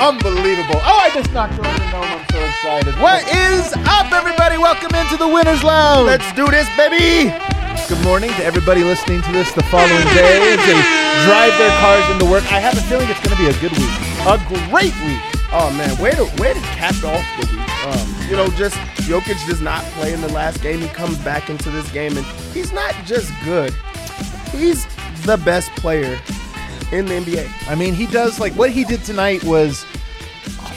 Unbelievable. Oh, I just knocked over the gnome. I'm so excited. What is up, everybody? Welcome into the Winner's Lounge. Let's do this, baby! Good morning to everybody listening to this the following day as they drive their cars into work. I have a feeling it's going to be a good week. A great week. Oh man, way to way to cap off the week. Um, you know, just Jokic does not play in the last game. He comes back into this game and he's not just good. He's the best player in the NBA. I mean, he does like what he did tonight was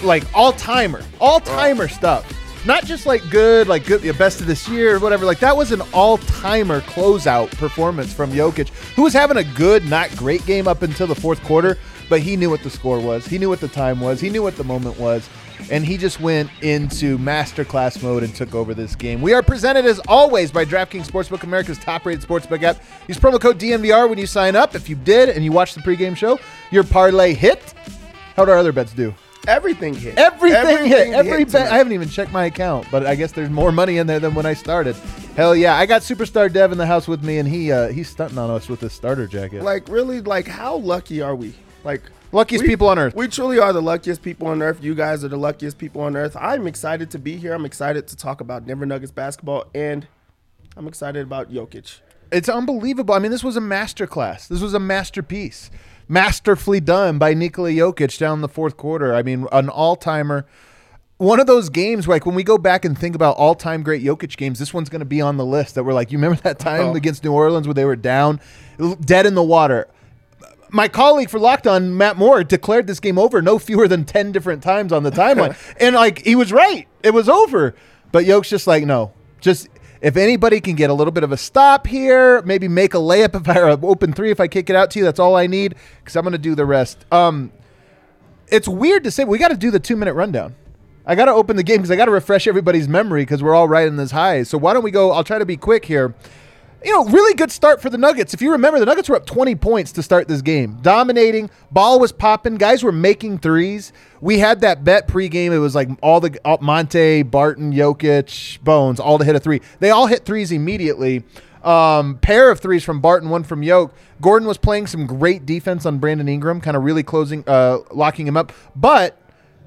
like all timer, all timer stuff. Not just like good, like good, the best of this year or whatever. Like that was an all timer closeout performance from Jokic, who was having a good, not great game up until the fourth quarter, but he knew what the score was. He knew what the time was. He knew what the moment was. And he just went into masterclass mode and took over this game. We are presented as always by DraftKings Sportsbook, America's top-rated sportsbook app. Use promo code DNVR when you sign up. If you did and you watched the pregame show, your parlay hit. How'd our other bets do? Everything hit. Everything, hit. Every hit bet. I haven't even checked my account, but I guess there's more money in there than when I started. Hell yeah! I got superstar Dev in the house with me, and he uh, he's stunting on us with his starter jacket. Like really, like how lucky are we? Like Luckiest people on earth. We truly are the luckiest people on earth. You guys are the luckiest people on earth. I'm excited to be here. I'm excited to talk about Denver Nuggets basketball, and I'm excited about Jokic. It's unbelievable. I mean, this was a masterclass. This was a masterpiece, masterfully done by Nikola Jokic down the fourth quarter. I mean, an all timer. One of those games, like when we go back and think about all time great Jokic games, this one's going to be on the list. That we're like, you remember that time Oh. against New Orleans where they were down, dead in the water. My colleague for Locked On, Matt Moore, declared this game over no fewer than 10 different times on the timeline. and like he was right. It was over. But Yoke's just like, no. Just if anybody can get a little bit of a stop here, maybe make a layup if I or open three if I kick it out to you, that's all I need because I'm gonna do the rest. Um it's weird to say, we gotta do the two minute rundown. I got to open the game because I got to refresh everybody's memory because we're all right in this high. So why don't we go? I'll try to be quick here you know, really good start for the Nuggets. If you remember, the Nuggets were up 20 points to start this game, dominating. Ball was popping. Guys were making threes. We had that bet pregame. It was like all the all, Monte, Barton, Jokic, Bones, all to hit a three. They all hit threes immediately. Um, pair of threes from Barton, one from Yoke. Gordon was playing some great defense on Brandon Ingram, kind of really closing, uh, locking him up. But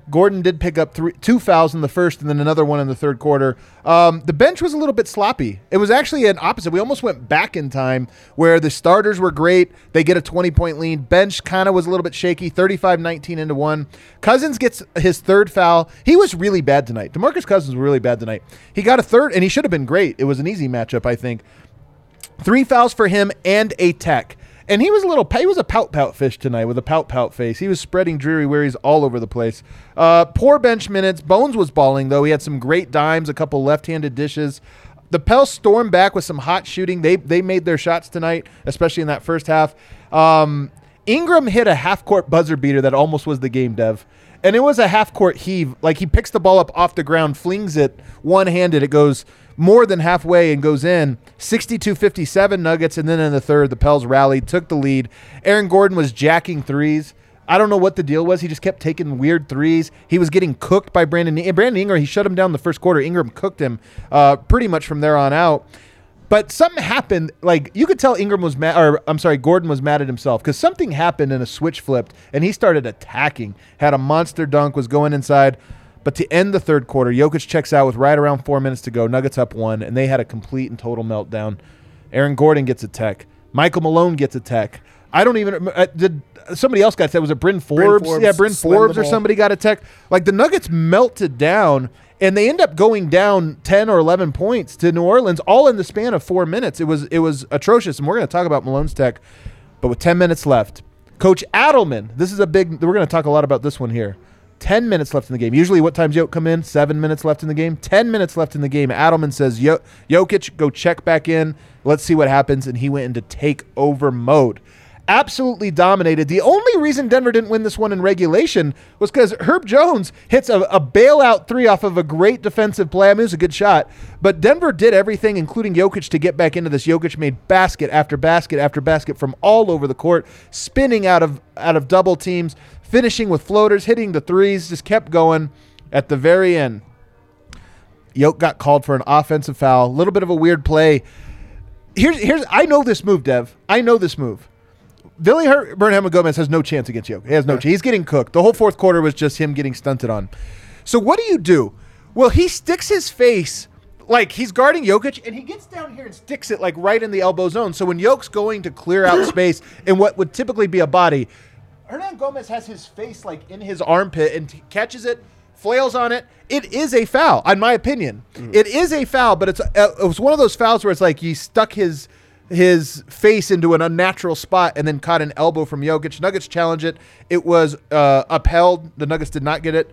Gordon did pick up three, two fouls in the first and then another one in the third quarter. Um, the bench was a little bit sloppy. It was actually an opposite. We almost went back in time where the starters were great. They get a 20 point lead. Bench kind of was a little bit shaky, 35 19 into one. Cousins gets his third foul. He was really bad tonight. Demarcus Cousins was really bad tonight. He got a third, and he should have been great. It was an easy matchup, I think. Three fouls for him and a tech. And he was a little, he was a pout pout fish tonight with a pout pout face. He was spreading dreary worries all over the place. Uh, poor bench minutes. Bones was balling though. He had some great dimes, a couple left handed dishes. The Pels stormed back with some hot shooting. They they made their shots tonight, especially in that first half. Um, Ingram hit a half court buzzer beater that almost was the game, Dev. And it was a half court heave. Like he picks the ball up off the ground, flings it one handed. It goes more than halfway and goes in. 62 57 Nuggets. And then in the third, the Pels rallied, took the lead. Aaron Gordon was jacking threes. I don't know what the deal was. He just kept taking weird threes. He was getting cooked by Brandon. And Brandon Ingram, he shut him down the first quarter. Ingram cooked him uh, pretty much from there on out. But something happened. Like you could tell Ingram was mad, or I'm sorry, Gordon was mad at himself because something happened and a switch flipped and he started attacking. Had a monster dunk, was going inside. But to end the third quarter, Jokic checks out with right around four minutes to go. Nuggets up one, and they had a complete and total meltdown. Aaron Gordon gets a tech. Michael Malone gets a tech. I don't even uh, did. Somebody else got that. Was it Bryn Forbes? Forbes yeah, Bryn Forbes or somebody got a tech. Like the Nuggets melted down, and they end up going down ten or eleven points to New Orleans, all in the span of four minutes. It was it was atrocious, and we're going to talk about Malone's tech. But with ten minutes left, Coach Adelman. This is a big. We're going to talk a lot about this one here. 10 minutes left in the game. Usually, what times Jokic come in? Seven minutes left in the game. 10 minutes left in the game. Adelman says, Yo- Jokic, go check back in. Let's see what happens. And he went into take over mode. Absolutely dominated. The only reason Denver didn't win this one in regulation was because Herb Jones hits a, a bailout three off of a great defensive play. I mean, it was a good shot. But Denver did everything, including Jokic, to get back into this. Jokic made basket after basket after basket from all over the court, spinning out of out of double teams, finishing with floaters, hitting the threes, just kept going at the very end. Yoke got called for an offensive foul. A little bit of a weird play. Here's here's I know this move, Dev. I know this move. Billy Her- Burnham Gomez has no chance against Yoke. He has no chance. He's getting cooked. The whole fourth quarter was just him getting stunted on. So what do you do? Well, he sticks his face like he's guarding Jokic, and he gets down here and sticks it like right in the elbow zone. So when Yoke's going to clear out space in what would typically be a body, Hernangomez has his face like in his armpit and t- catches it, flails on it. It is a foul, in my opinion. It is a foul, but it's uh, it was one of those fouls where it's like he stuck his his face into an unnatural spot and then caught an elbow from Jokic. Nuggets challenge it. It was uh, upheld. The Nuggets did not get it.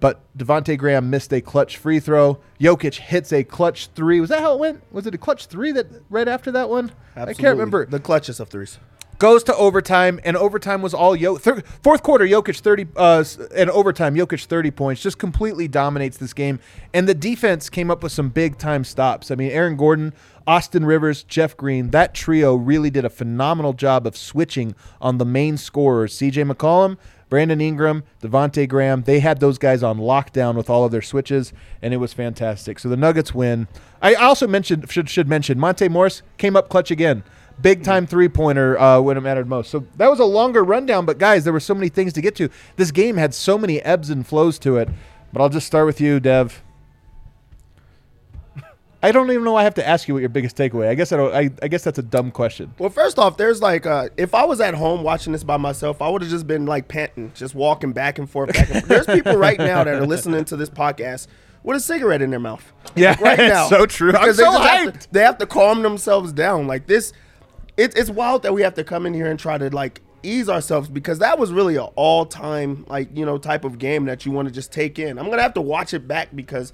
But Devonte Graham missed a clutch free throw. Jokic hits a clutch three. Was that how it went? Was it a clutch three that right after that one? I can't remember the clutches of threes. Goes to overtime, and overtime was all Yo. Thir- fourth quarter, Jokic thirty, uh, and overtime, Jokic thirty points, just completely dominates this game. And the defense came up with some big time stops. I mean, Aaron Gordon, Austin Rivers, Jeff Green, that trio really did a phenomenal job of switching on the main scorers. C.J. McCollum. Brandon Ingram, Devonte Graham, they had those guys on lockdown with all of their switches, and it was fantastic. So the Nuggets win. I also mentioned should should mention Monte Morris came up clutch again big time three pointer uh, when it mattered most. So that was a longer rundown, but guys, there were so many things to get to. This game had so many ebbs and flows to it. But I'll just start with you, Dev. I don't even know I have to ask you what your biggest takeaway. I guess I don't. I, I guess that's a dumb question. Well, first off, there's like, uh, if I was at home watching this by myself, I would have just been like panting, just walking back and forth. Back and forth. There's people right now that are listening to this podcast with a cigarette in their mouth. Yeah, Like, right now. so true. I'm so they just have hyped. to, they have to calm themselves down. Like this, it, it's wild that we have to come in here and try to like ease ourselves because that was really an all time like you know type of game that you want to just take in. I'm gonna have to watch it back because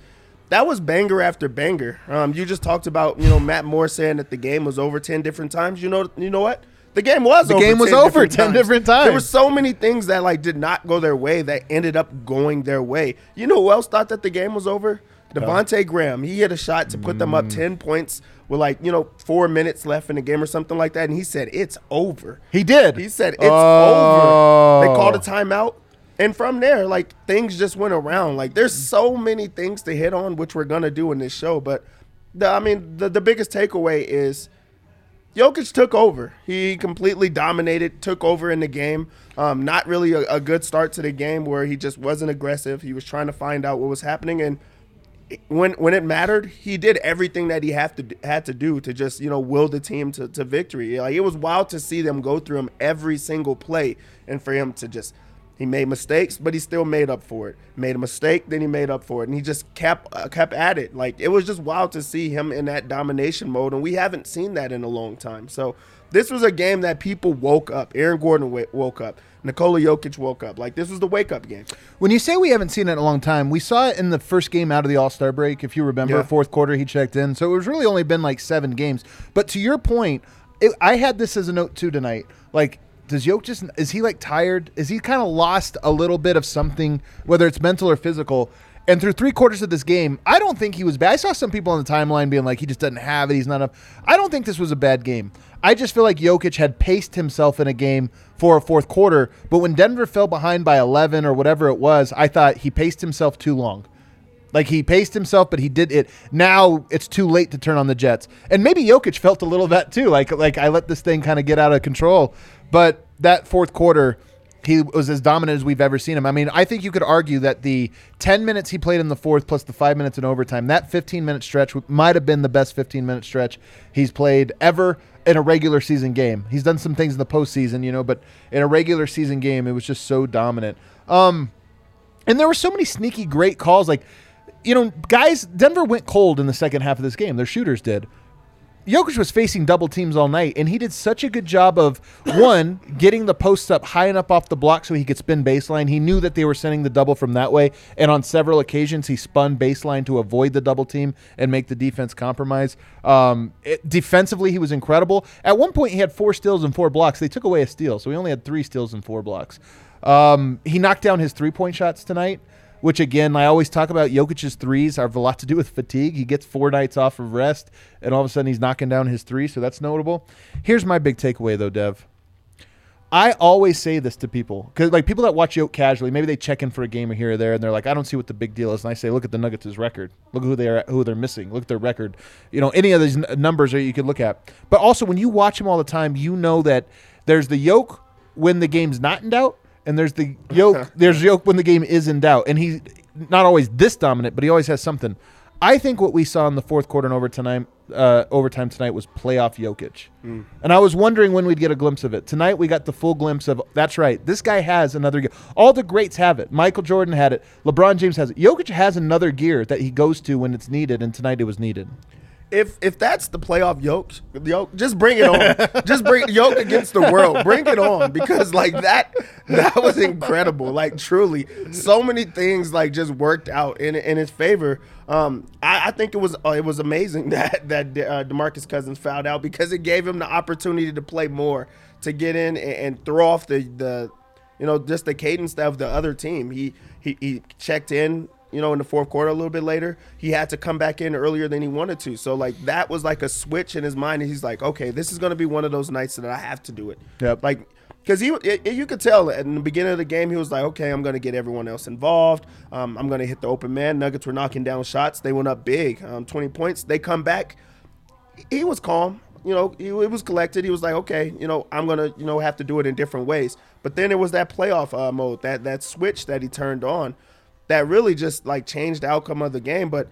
that was banger after banger. Um, you just talked about you know Matt Moore saying that the game was over ten different times. You know, you know what? The game was The over game was 10 over different 10 different times. There were so many things that like did not go their way that ended up going their way. You know who else thought that the game was over? Devonte Graham. He hit a shot to put them Mm. up ten points with like you know four minutes left in the game or something like that, and he said it's over. He did. He said it's Oh. over. They called a timeout. And from there, like things just went around. Like there's so many things to hit on, which we're gonna do in this show. But the, I mean, the, the biggest takeaway is Jokic took over. He completely dominated, took over in the game. Um, not really a, a good start to the game where he just wasn't aggressive. He was trying to find out what was happening, and when when it mattered, he did everything that he have to had to do to just you know will the team to, to victory. Like it was wild to see them go through him every single play, and for him to just he made mistakes, but he still made up for it. Made a mistake, then he made up for it, and he just kept uh, kept at it. Like it was just wild to see him in that domination mode, and we haven't seen that in a long time. So this was a game that people woke up. Aaron Gordon wa- woke up. Nikola Jokic woke up. Like this was the wake up game. When you say we haven't seen it in a long time, we saw it in the first game out of the All Star break. If you remember, Yeah. fourth quarter he checked in, so it was really only been like seven games. But to your point, it, I had this as a note too tonight. Like, does Yoke just is he like tired? Is he kind of lost a little bit of something, whether it's mental or physical? And through three quarters of this game, I don't think he was bad. I saw some people on the timeline being like, he just doesn't have it. He's not up. I don't think this was a bad game. I just feel like Jokic had paced himself in a game for a fourth quarter. But when Denver fell behind by 11 or whatever it was, I thought he paced himself too long. Like he paced himself, but he did it. Now it's too late to turn on the Jets, and maybe Jokic felt a little of that too. Like like I let this thing kind of get out of control, but that fourth quarter, he was as dominant as we've ever seen him. I mean, I think you could argue that the 10 minutes he played in the fourth plus the five minutes in overtime, that 15 minute stretch might have been the best 15 minute stretch he's played ever in a regular season game. He's done some things in the postseason, you know, but in a regular season game, it was just so dominant. Um, and there were so many sneaky great calls. Like, you know, guys, Denver went cold in the second half of this game. Their shooters did. Jokic was facing double teams all night, and he did such a good job of one getting the posts up high enough off the block so he could spin baseline. He knew that they were sending the double from that way, and on several occasions he spun baseline to avoid the double team and make the defense compromise. Um, it, defensively, he was incredible. At one point, he had four steals and four blocks. They took away a steal, so he only had three steals and four blocks. Um, he knocked down his three point shots tonight which again, I always talk about Jokic's threes have a lot to do with fatigue. He gets four nights off of rest, and all of a sudden he's knocking down his three, so that's notable. Here's my big takeaway, though, Dev. I always say this to people because, like, people that watch Yoke casually, maybe they check in for a game here or there, and they're like, "I don't see what the big deal is." And I say, "Look at the Nuggets' record. Look who they are, who they're missing. Look at their record. You know, any of these n- numbers that you could look at. But also, when you watch him all the time, you know that there's the Yoke when the game's not in doubt, and there's the Yoke. there's Yoke when the game is in doubt, and he not always this dominant, but he always has something. I think what we saw in the fourth quarter and overtime, uh, overtime tonight was playoff Jokic, and I was wondering when we'd get a glimpse of it. Tonight we got the full glimpse of. That's right, this guy has another. Gear. All the greats have it. Michael Jordan had it. LeBron James has it. Jokic has another gear that he goes to when it's needed, and tonight it was needed. If if that's the playoff yoke, yoke, just bring it on. just bring yoke against the world. Bring it on because like that that was incredible. Like truly, so many things like just worked out in in his favor. Um, I, I think it was uh, it was amazing that that uh, Demarcus Cousins fouled out because it gave him the opportunity to play more, to get in and, and throw off the the you know just the cadence of the other team. He he he checked in you know, in the fourth quarter a little bit later, he had to come back in earlier than he wanted to. So like that was like a switch in his mind. And he's like, okay, this is going to be one of those nights that I have to do it. Yep. Like, because he, it, you could tell in the beginning of the game, he was like, okay, I'm going to get everyone else involved. Um, I'm going to hit the open man. Nuggets were knocking down shots. They went up big, um, 20 points. They come back. He was calm. You know, he, he was collected. He was like, okay, you know, I'm gonna, you know, have to do it in different ways. But then it was that playoff uh, mode, that that switch that he turned on that really just like changed the outcome of the game. But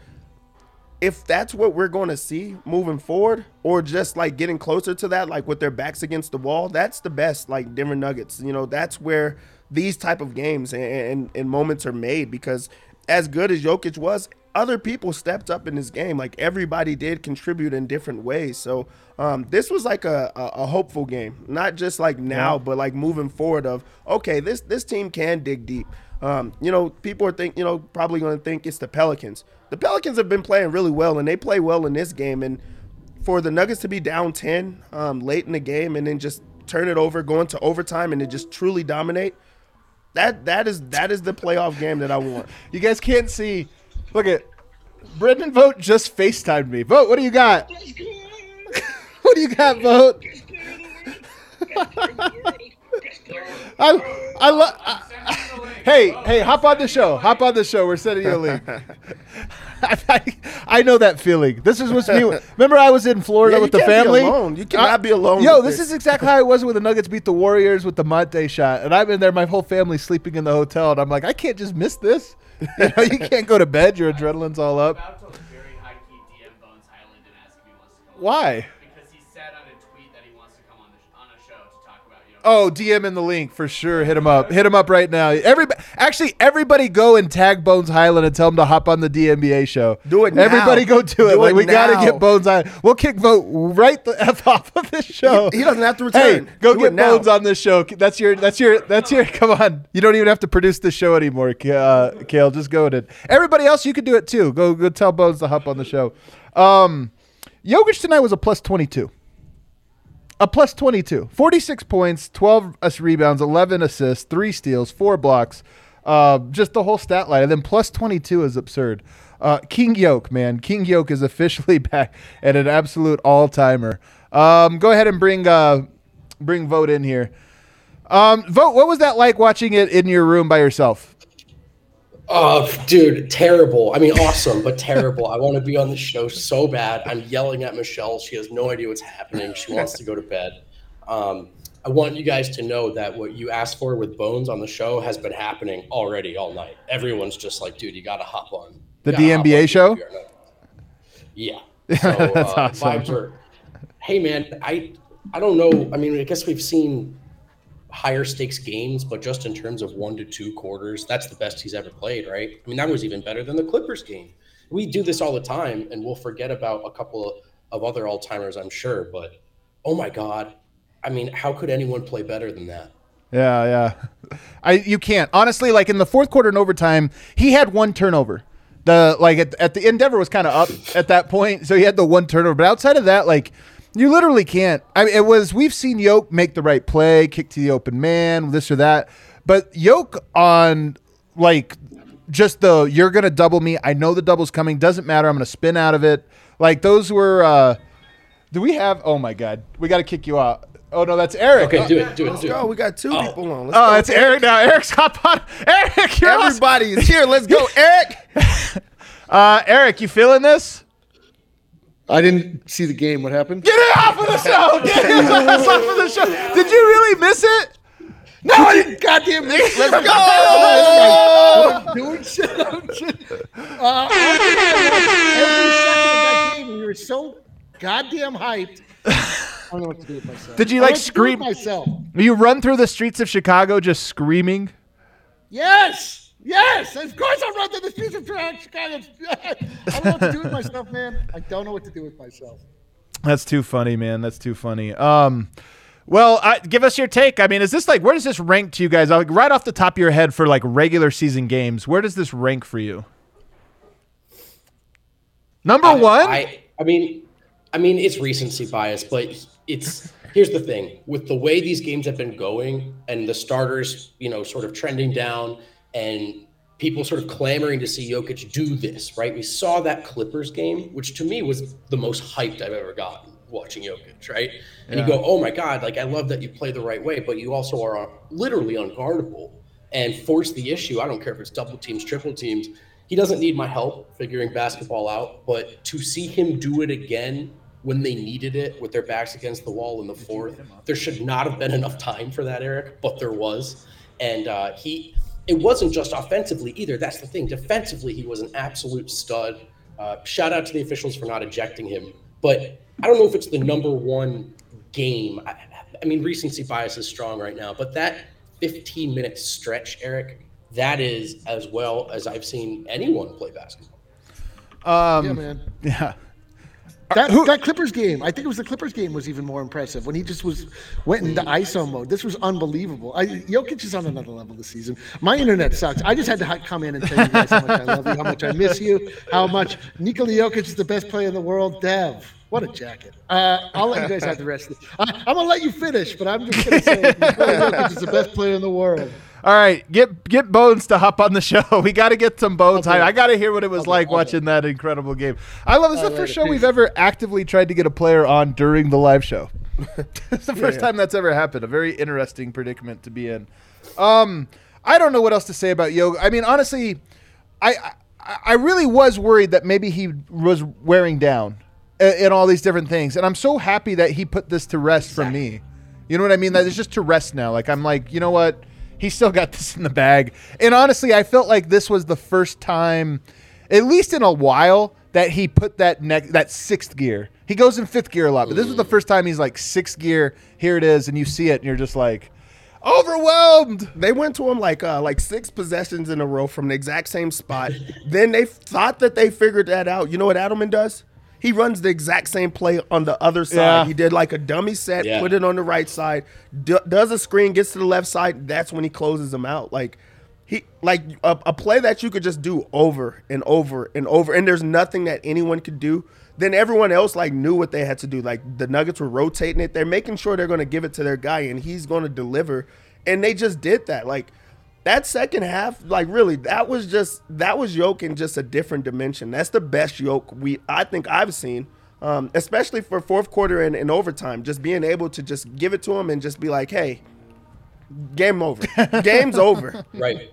if that's what we're going to see moving forward, or just like getting closer to that, like with their backs against the wall, that's the best. Like Denver Nuggets, you know, that's where these type of games and, and, and moments are made because as good as Jokic was, other people stepped up in this game. Like everybody did contribute in different ways. So um, this was like a, a, a hopeful game, not just like now, but like moving forward. Of okay, this this team can dig deep. Um, you know, people are think you know probably going to think it's the Pelicans. The Pelicans have been playing really well, and they play well in this game. And for the Nuggets to be down ten um, late in the game and then just turn it over, go into overtime, and then just truly dominate. That that is that is the playoff game that I want. You guys can't see. Look at Brendan Vogt just FaceTimed me. Vogt, what do you got? what do you got, Vogt? I I love. Hey, hey, hop on the show. Hop on the show. We're sending you a link. I, I, I know that feeling. This is what's new. Remember, I was in Florida Yeah, with you the can't be family. alone. You cannot I- be alone Yo, with this this. is exactly how it was when the Nuggets beat the Warriors with the Monte shot, and I'm in there. My whole family's sleeping in the hotel, and I'm like, I can't just miss this. You know, you can't go to bed. Your adrenaline's all up. about to very high key DM Bones Hyland and ask if he wants to come. Why? Oh, DM in the link for sure. Hit him up. Hit him up right now. Everybody, actually, everybody go and tag Bones Hyland and tell him to hop on the DNVR show. Do it now. Everybody go do it. Do like it we gotta get Bones on. We'll kick Vogt right the f off of this show. He- he doesn't have to return. Hey, go Do get. Bones on this show. That's your. That's your. That's your. Come on. You don't even have to produce the show anymore, uh, Kale. Just go to it. Everybody else, you can do it too. Go. Go tell Bones to hop on the show. Um, Jokic tonight was a plus twenty two a plus 22 46 points 12 rebounds 11 assists 3 steals 4 blocks. Uh, just the whole stat line. And then plus 22 is absurd. Uh, king yoke man. King yoke is officially back at an absolute all-timer. Um, go ahead and bring uh, bring Vogt in here. Um, Vogt what was that like watching it in your room by yourself Oh, dude, terrible. I mean, awesome, but terrible. I want to be on the show so bad. I'm yelling at Michelle. She has no idea what's happening. She wants to go to bed. Um, I want you guys to know that what you asked for with Bones on the show has been happening already all night. Everyone's just like, dude, you got to hop on The you gotta hop DNBA on show? Yeah. So, That's uh, awesome. Vibes are. Hey man, I I don't know. I mean, I guess we've seen higher stakes games, but just in terms of one to two quarters, that's the best he's ever played, right? I mean, that was even better than the Clippers game. We do this all the time, and we'll forget about a couple of, other all timers, I'm sure. But oh my god, I mean, how could anyone play better than that? Yeah, yeah. I you can't honestly like in the fourth quarter and overtime. He had one turnover. The like at, at the Endeavor was kind of up at that point, so he had the one turnover. But outside of that, like you literally can't. I mean, it was we've seen Yoke make the right play, kick to the open man, this or that. But Yoke on like just the you're gonna double me. I know the double's coming. Doesn't matter. I'm gonna spin out of it. Like those were. uh Do we have? Oh my god, we got to kick you out. Oh no, that's Eric. Okay, do it, do it, Let's do go. it. We got two people on. Let's Oh, go. it's Eric now. Eric's hop on. Eric, you're awesome. Everybody is here. Let's go, Eric. Uh, Eric, you feeling this? I didn't see the game. What happened? Get it off of the show. Get his ass off of the show. Did you really miss it? No, I didn't. Goddamn it! Let's go. I'm doing shit. I'm shit. Uh, every second of that game, we were so goddamn hyped. I don't know what to do with myself. Did you, like, don't know what to do with scream- myself? You run through the streets of Chicago just screaming. Yes, yes. Of course, I run to the streets of Chicago. I don't know what to do with myself, man. I don't know what to do with myself. That's too funny, man. That's too funny. Um, well, I, give us your take. I mean, is this like where does this rank to you guys? Like right off the top of your head for like regular season games, where does this rank for you? Number I- one. I, I mean, I mean, it's recency bias, but it's here's the thing: with the way these games have been going, and the starters, you know, sort of trending down, and people sort of clamoring to see Jokic do this. Right? We saw that Clippers game, which to me was the most hyped I've ever gotten watching Jokic. Right? And you go, "Oh my God! Like I love that you play the right way, but you also are literally unguardable." and force the issue. I don't care if it's double teams, triple teams. He doesn't need my help figuring basketball out, but to see him do it again when they needed it with their backs against the wall in the fourth, there should not have been enough time for that, Eric, but there was. And uh, he, it wasn't just offensively either. That's the thing. Defensively, he was an absolute stud. Uh, shout out to the officials for not ejecting him. But I don't know if it's the number one game. I, I mean, recency bias is strong right now, but that 15 minute stretch, Eric, that is as well as I've seen anyone play basketball. yeah, man. yeah. That, that Clippers game, I think it was the Clippers game, was even more impressive when he just was went into ISO mode. This was unbelievable. I, Jokic is on another level this season. My internet sucks. I just had to come in and tell you guys how much I love you, how much I miss you, how much Nikola Jokic is the best player in the world. Dev, what a jacket. Uh, I'll let you guys have the rest. I, I'm gonna let you finish, but I'm just gonna say Nikola Jokic is the best player in the world. All right, get get Bones to hop on the show. We got to get some Bones. Okay. I got to hear what it was Okay, like okay. watching that incredible game. I love this. Is the first show we've ever actively tried to get a player on during the live show. it's the first time that's ever happened. A very interesting predicament to be in. Um, I don't know what else to say about Yoga. I mean, honestly, I, I I really was worried that maybe he was wearing down in all these different things, and I'm so happy that he put this to rest for me. You know what I mean? That it's just to rest now. Like I'm like, you know what? He still got this in the bag. And honestly, I felt like this was the first time, at least in a while, that he put that neck that sixth gear. He goes in fifth gear a lot, but this was the first time he's like sixth gear. Here it is, and you see it, and you're just like overwhelmed. They went to him like uh, like six possessions in a row from the exact same spot. then they thought that they figured that out. You know what Adelman does? He runs the exact same play on the other side. Yeah. He did like a dummy set, Yeah. put it on the right side, d- does a screen, gets to the left side. That's when he closes them out. Like he like a, a play that you could just do over and over and over, and there's nothing that anyone could do. Then everyone else like knew what they had to do. Like the Nuggets were rotating it. They're making sure they're going to give it to their guy, and he's going to deliver. And they just did that. Like that second half, like really, that was just that was yoke in just a different dimension. That's the best yoke we I think I've seen, um, especially for fourth quarter and, and overtime. Just being able to just give it to him and just be like, hey, game over, game's over. Right.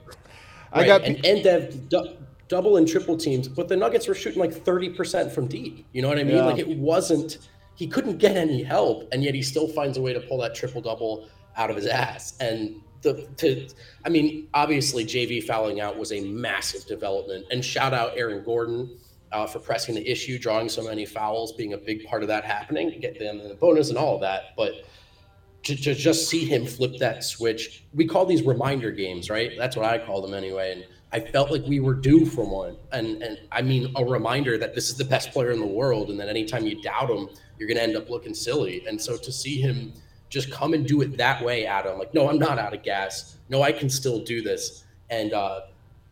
I Right. got and, and Dev, du- double and triple teams, but the Nuggets were shooting like 30% from deep. You know what I mean? Yeah. Like it wasn't, he couldn't get any help, and yet he still finds a way to pull that triple double. out of his ass. And the to, I mean, obviously JV fouling out was a massive development. And shout out Aaron Gordon uh, for pressing the issue, drawing so many fouls, being a big part of that happening, get them the bonus and all of that. But to, to just see him flip that switch, we call these reminder games, right? That's what I call them anyway. And I felt like we were due for one. And and I mean a reminder that this is the best player in the world, and that anytime you doubt him, you're gonna end up looking silly. And so to see him just come and do it that way, Adam, like, no, I'm not out of gas. No, I can still do this. And uh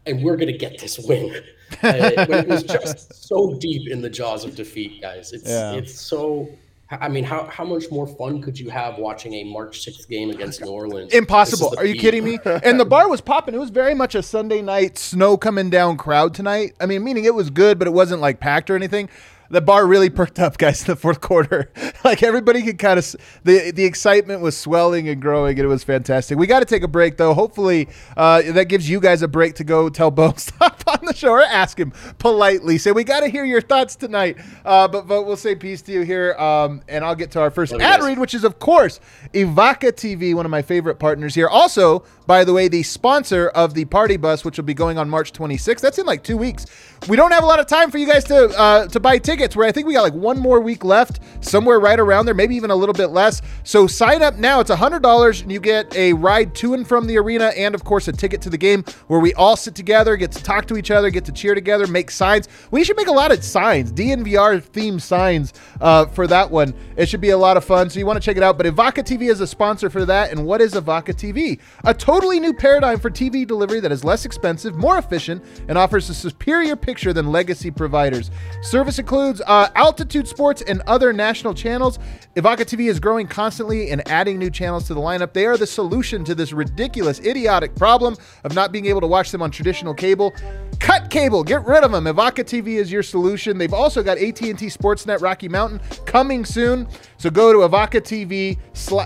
and we're gonna get this win. Uh, it was just so deep in the jaws of defeat, guys. It's Yeah. it's so I mean, how, how much more fun could you have watching a March 6th game against New Orleans? Impossible. This is the Are you peak. kidding me? And the bar was popping. It was very much a Sunday night snow coming down crowd tonight. I mean, meaning it was good, but it wasn't like packed or anything. The bar really perked up, guys, in the fourth quarter. like everybody could kind of the the excitement was swelling and growing, and it was fantastic. We got to take a break though. Hopefully, uh, that gives you guys a break to go tell Bo stop on the show or ask him politely. Say we got to hear your thoughts tonight. Uh, but but we'll say peace to you here, um, and I'll get to our first Love ad read, which is of course Evoca TV, one of my favorite partners here. Also, by the way, the sponsor of the party bus, which will be going on March 26th. That's in like two weeks. We don't have a lot of time for you guys to uh, to buy tickets. Where I think we got like one more week left, somewhere right around there, maybe even a little bit less. So sign up now. It's hundred dollars, and you get a ride to and from the arena, and of course a ticket to the game where we all sit together, get to talk to each other, get to cheer together, make signs. We should make a lot of signs, DNVR themed signs uh, for that one. It should be a lot of fun. So you want to check it out. But Evoca TV is a sponsor for that. And what is Evoca TV? A totally new paradigm for TV delivery that is less expensive, more efficient, and offers a superior picture than legacy providers. Service includes uh, altitude sports and other national channels. Evoca TV is growing constantly and adding new channels to the lineup. They are the solution to this ridiculous, idiotic problem of not being able to watch them on traditional cable. Cut cable, get rid of them. Evoca TV is your solution. They've also got AT&T Sportsnet Rocky Mountain coming soon. So go to Evoca TV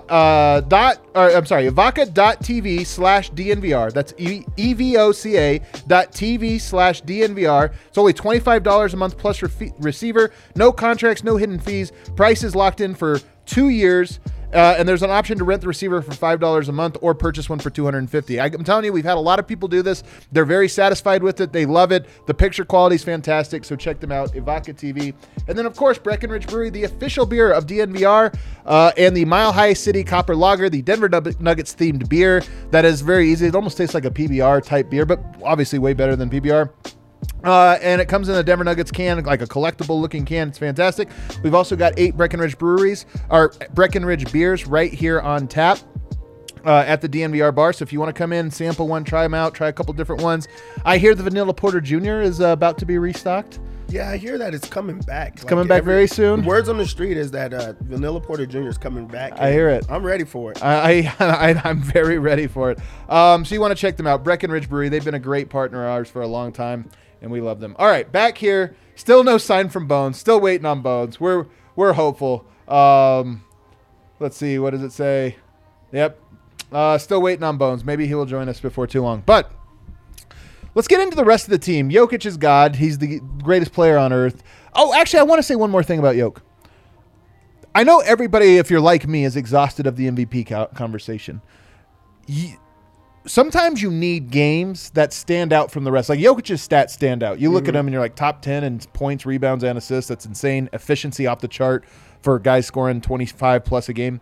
uh, dot, or I'm sorry, Evoca.tv slash DNVR. That's E- E-V-O-C-A dot TV slash DNVR. It's only $25 a month plus receiver. No contracts, no hidden fees. Price is locked in for two years. Uh, and there's an option to rent the receiver for five dollars a month or purchase one for 250. I, I'm telling you, we've had a lot of people do this. They're very satisfied with it. They love it. The picture quality is fantastic. So check them out, Evoca TV. And then of course Breckenridge Brewery, the official beer of DNVR, uh, and the Mile High City Copper Lager, the Denver Nuggets themed beer. That is very easy. It almost tastes like a PBR type beer, but obviously way better than PBR. Uh, and it comes in a Denver Nuggets can, like a collectible looking can. It's fantastic. We've also got eight Breckenridge breweries, or Breckenridge beers right here on tap. Uh, at the DNVR bar. So if you want to come in, sample one, try them out, try a couple different ones. I hear the Vanilla Porter Jr. is uh, about to be restocked. Yeah, I hear that it's coming back. It's coming back very soon? Words on the street is that uh, Vanilla Porter Jr. is coming back. I hear it. I'm ready for it. I, I I'm very ready for it. Um, so you want to check them out, Breckenridge Brewery. They've been a great partner of ours for a long time, and we love them. All right, back here, still no sign from Bones. Still waiting on Bones. We're we're hopeful. Um, let's see, what does it say? Yep, uh, still waiting on Bones. Maybe he will join us before too long. But let's get into the rest of the team. Jokic is God. He's the greatest player on earth. Oh, actually, I want to say one more thing about Jokic. I know everybody, if you're like me, is exhausted of the MVP conversation. Sometimes you need games that stand out from the rest. Like Jokic's stats stand out. You look at mm-hmm. him and you're like top 10 in points, rebounds, and assists. That's insane. Efficiency off the chart for guys scoring 25 plus a game.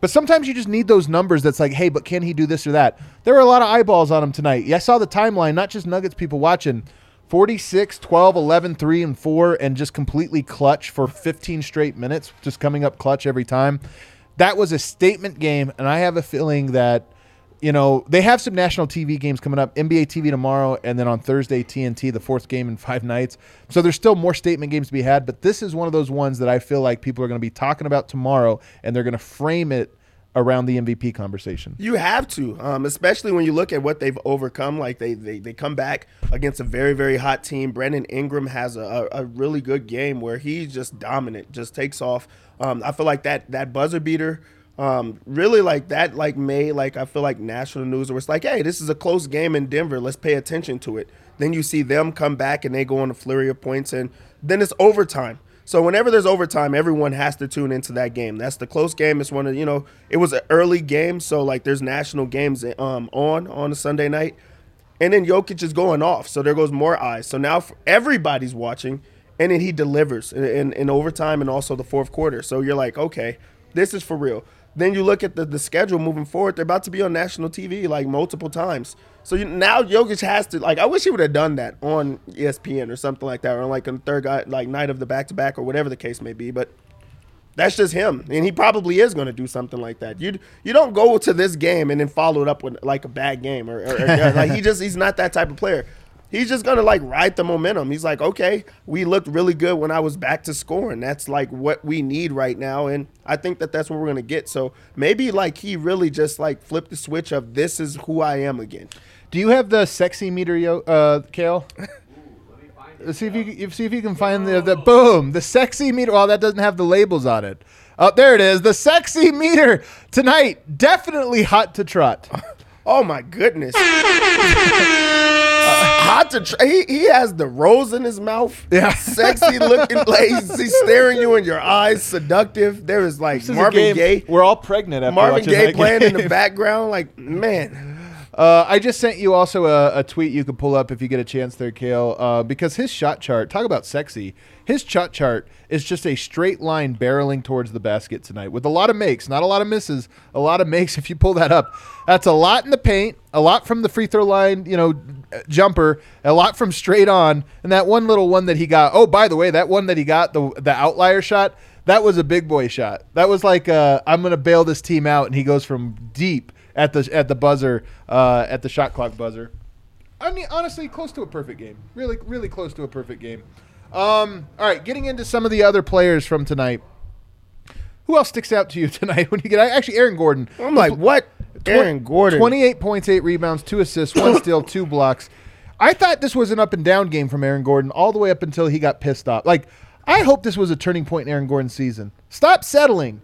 But sometimes you just need those numbers that's like, hey, but can he do this or that? There were a lot of eyeballs on him tonight. Yeah, I saw the timeline, not just Nuggets people watching. 46, 12, 11, 3, and 4, and just completely clutch for 15 straight minutes, just coming up clutch every time. That was a statement game, and I have a feeling that, you know, they have some national TV games coming up, NBA TV tomorrow, and then on Thursday, TNT, the fourth game in five nights. So there's still more statement games to be had, but this is one of those ones that I feel like people are going to be talking about tomorrow, and they're going to frame it around the MVP conversation. You have to, um, especially when you look at what they've overcome. Like they, they they come back against a very very hot team. Brandon Ingram has a, a, really good game where he's just dominant, just takes off. Um, I feel like that that buzzer beater. Um, really like that like made like I feel like national news where it's like, hey, this is a close game in Denver. Let's pay attention to it. Then you see them come back and they go on a flurry of points and then it's overtime. So whenever there's overtime, everyone has to tune into that game. That's the close game. It's one of you know, it was an early game, so like there's national games um on on a Sunday night, and then Jokic is going off, so there goes more eyes. So now everybody's watching, and then he delivers in, in, in overtime and also the fourth quarter. So you're like, okay, this is for real. Then you look at the, the schedule moving forward; they're about to be on national TV like multiple times. So you, now Jokic has to like. I wish he would have done that on ESPN or something like that, or on like on the third guy, like night of the back to back or whatever the case may be. But that's just him, and he probably is going to do something like that. You you don't go to this game and then follow it up with like a bad game or, or, or like he just he's not that type of player. He's just gonna like ride the momentum. He's like, okay, we looked really good when I was back to scoring. That's like what we need right now, and I think that that's what we're gonna get. So maybe like he really just like flipped the switch of this is who I am again. Do you have the sexy meter, yo, uh, Kale? Let's see if you can- see if you can find the the boom the sexy meter. Well, that doesn't have the labels on it. Oh, there it is. The sexy meter tonight. Definitely hot to trot. Oh my goodness. Hot to try. He, he has the rose in his mouth. Yeah. Sexy looking. Like, he's, he's staring you in your eyes. Seductive. There is like This Marvin Gaye. We're all pregnant after Marvin watching Gaye that playing in the background. Like, man. Uh, I just sent you also a, a tweet you could pull up if you get a chance there, Kale, uh, because his shot chart, talk about sexy, his shot chart is just a straight line barreling towards the basket tonight with a lot of makes, not a lot of misses, a lot of makes. If you pull that up, that's a lot in the paint, a lot from the free throw line, you know, jumper, a lot from straight on, and that one little one that he got. Oh, by the way, that one that he got, the the outlier shot, that was a big boy shot. That was like, uh, I'm going to bail this team out, and he goes from deep at the at the buzzer uh, at the shot clock buzzer. I mean, honestly, close to a perfect game. Really, really close to a perfect game. Um, all right, getting into some of the other players from tonight. Who else sticks out to you tonight when you get actually Aaron Gordon? I'm like, what? Aaron Gordon. 28 points, 8 rebounds, 2 assists, 1 steal, 2 blocks. I thought this was an up and down game from Aaron Gordon all the way up until he got pissed off. Like, I hope this was a turning point in Aaron Gordon's season. Stop settling.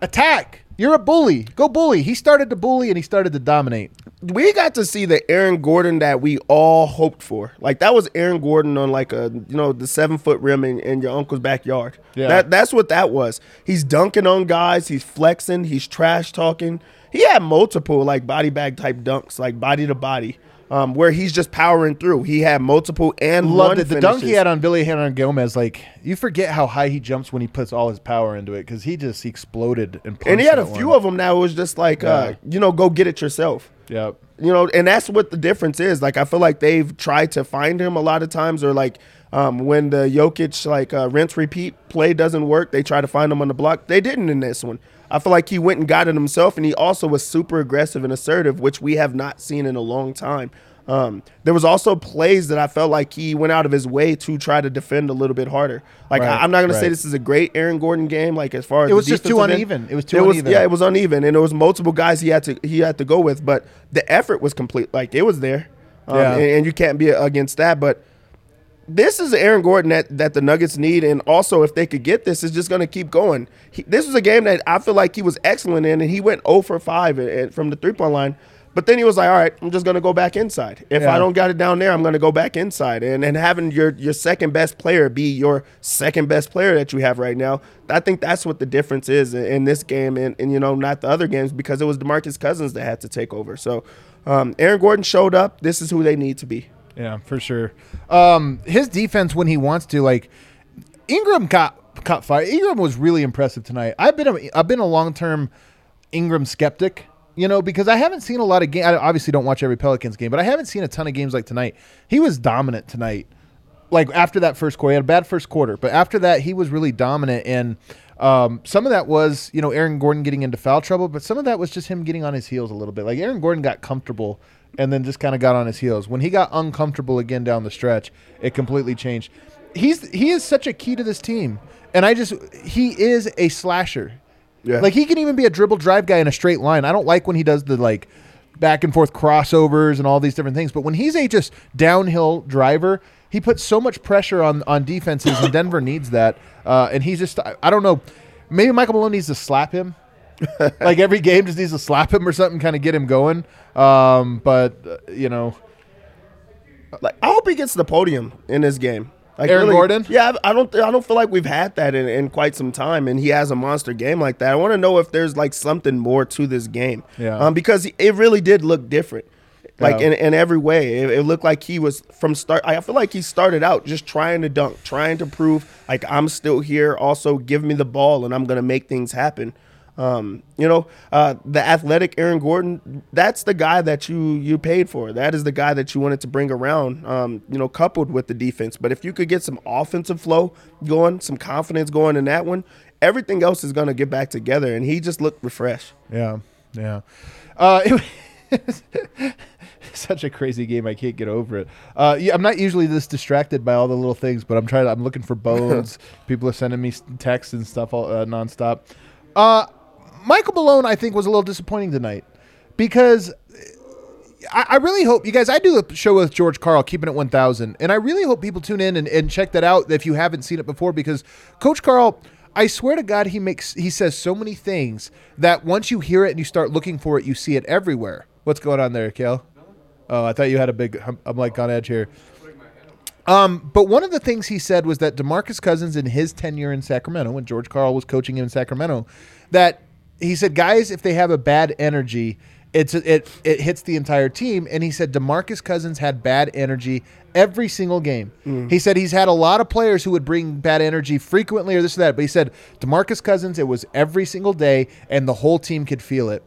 Attack. You're a bully. Go bully. He started to bully and he started to dominate. we got to see the Aaron Gordon that we all hoped for. Like that was Aaron Gordon on like a you know the seven foot rim in, in your uncle's backyard. Yeah. That that's what that was. He's dunking on guys. He's flexing. He's trash talking. He had multiple like body bag type dunks, like body to body, um, where he's just powering through. He had multiple and Loved one it. The dunk he had on Billy Hernangomez, like you forget how high he jumps when he puts all his power into it because he just exploded and and he had a few one. of them that was just like uh, you know go get it yourself. Yep. you know, and that's what the difference is. Like, I feel like they've tried to find him a lot of times, or like um, when the Jokic like uh, rinse repeat play doesn't work, they try to find him on the block. They didn't in this one. I feel like he went and got it himself, and he also was super aggressive and assertive, which we have not seen in a long time. Um, there was also plays that I felt like he went out of his way to try to defend a little bit harder. Like Right, I, am not going to say this is a great Aaron Gordon game. Like as far as It was just too end. uneven. It was too It was. Yeah, it was uneven, and there was multiple guys he had to he had to go with, but the effort was complete. Like it was there, um, Yeah. and, and you can't be against that. But this is Aaron Gordon that, that the Nuggets need, and also if they could get this, it's just going to keep going. He, this was a game that I feel like he was excellent in, and he went 0 for 5 at- at- from the three point line. But then he was like, "All right, I'm just going to go back inside. If Yeah. I don't got it down there, I'm going to go back inside." And and having your your second best player be your second best player that you have right now, I think that's what the difference is in, in this game, and, and you know not the other games because it was Demarcus Cousins that had to take over. So um, Aaron Gordon showed up. This is who they need to be. Yeah, for sure. Um, his defense when he wants to, like Ingram got caught fire. Ingram was really impressive tonight. I've been a, I've been a long term Ingram skeptic, you know, because I haven't seen a lot of games. I obviously don't watch every Pelicans game, but I haven't seen a ton of games like tonight. He was dominant tonight. Like after that first quarter, he had a bad first quarter, but after that, he was really dominant. And um, some of that was, you know, Aaron Gordon getting into foul trouble, but some of that was just him getting on his heels a little bit. Like Aaron Gordon got comfortable and then just kind of got on his heels. When he got uncomfortable again down the stretch, it completely changed. He's he is such a key to this team, and I just he is a slasher. Yeah. Like he can even be a dribble drive guy in a straight line. I don't like when he does the like back and forth crossovers and all these different things. But when he's a just downhill driver, he puts so much pressure on on defenses, and Denver needs that. Uh, and he's just I, I don't know. Maybe Michael Malone needs to slap him. like every game just needs to slap him or something, kind of get him going. Um, but uh, you know, Like I hope he gets the podium in this game. Like Aaron Gordon? Yeah, I I don't. I don't feel like we've had that in, in quite some time, and he has a monster game like that. I want to know if there's like something more to this game. Yeah. Um, because it really did look different. Like Yeah. in, in every way, it, it looked like he was from start. I feel like he started out just trying to dunk, trying to prove like I'm still here. Also, give me the ball, and I'm gonna make things happen. Um, you know, uh, the athletic Aaron Gordon, that's the guy that you you paid for. That is the guy that you wanted to bring around. Um, you know, coupled with the defense. But if you could get some offensive flow going, some confidence going in that one, everything else is gonna get back together. And he just looked refreshed. Yeah, yeah. Uh, such a crazy game. I can't get over it. Uh, yeah, I'm not usually this distracted by all the little things, but I'm trying. To, I'm looking for bones. People are sending me texts and stuff all, uh, nonstop. Uh, Michael Malone, I think, was a little disappointing tonight because I, I really hope you guys. I do a show with George Karl, keeping it 1,000, and I really hope people tune in and, and check that out if you haven't seen it before. Because Coach Karl, I swear to God, he makes he says so many things that once you hear it and you start looking for it, you see it everywhere. What's going on there, Kale? Oh, I thought you had a big. I'm, I'm like on edge here. Um, but one of the things he said was that Demarcus Cousins in his tenure in Sacramento, when George Karl was coaching him in Sacramento, that he said, guys, if they have a bad energy, it's it it hits the entire team. And he said Demarcus Cousins had bad energy every single game. Mm. He said he's had a lot of players who would bring bad energy frequently or this or that, but he said Demarcus Cousins, it was every single day, and the whole team could feel it.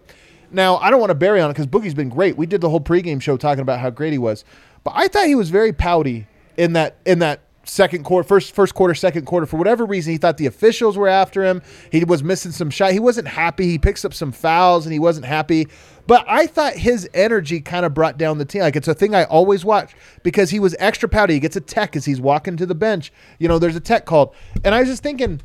Now, I don't want to bury on it because Boogie's been great. We did the whole pregame show talking about how great he was, but I thought he was very pouty in that in that second quarter, first first quarter, second quarter. For whatever reason, he thought the officials were after him. He was missing some shot. He wasn't happy. He picks up some fouls and he wasn't happy. But I thought his energy kind of brought down the team. Like it's a thing I always watch because he was extra pouty. He gets a tech as he's walking to the bench. You know, there's a tech called, and I was just thinking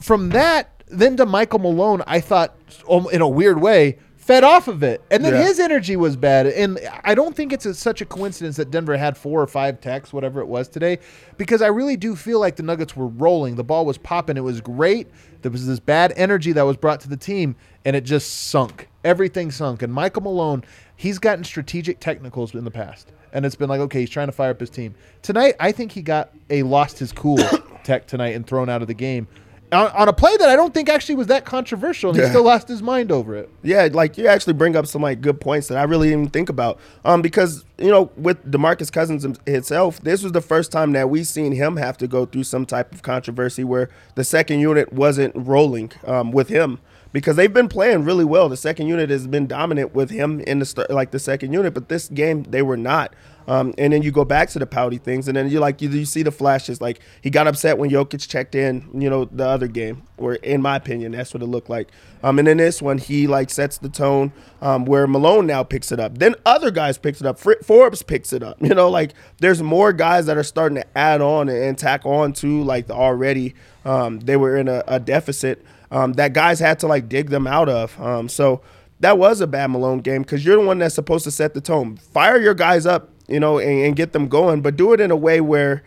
from that then to Michael Malone, I thought um, in a weird way fed off of it, and then Yeah. his energy was bad. And I don't think it's a, such a coincidence that Denver had four or five techs, whatever it was today, because I really do feel like the Nuggets were rolling. The ball was popping. It was great. There was this bad energy that was brought to the team, and it just sunk. Everything sunk. And Michael Malone, he's gotten strategic technicals in the past. And it's been like, okay, he's trying to fire up his team. Tonight, I think he got a lost his cool tech tonight and thrown out of the game on, on a play that I don't think actually was that controversial, and he still lost his mind over it. Yeah, like you actually bring up some like good points that I really didn't even think about. Um, because you know, with Demarcus Cousins him- himself, this was the first time that we seen him have to go through some type of controversy where the second unit wasn't rolling um, with him. Because they've been playing really well. The second unit has been dominant with him in the start, like the second unit, but this game they were not. Um, and then you go back to the pouty things, and then you like you, you see the flashes. Like he got upset when Jokic checked in, you know, the other game, or in my opinion, that's what it looked like. Um, and in this one, he like sets the tone um, where Malone now picks it up. Then other guys picks it up. Fr- Forbes picks it up. You know, like there's more guys that are starting to add on and, and tack on to like the already um, they were in a, a deficit um, that guys had to like dig them out of. Um, so that was a bad Malone game because you're the one that's supposed to set the tone. Fire your guys up, you know, and, and get them going, but do it in a way where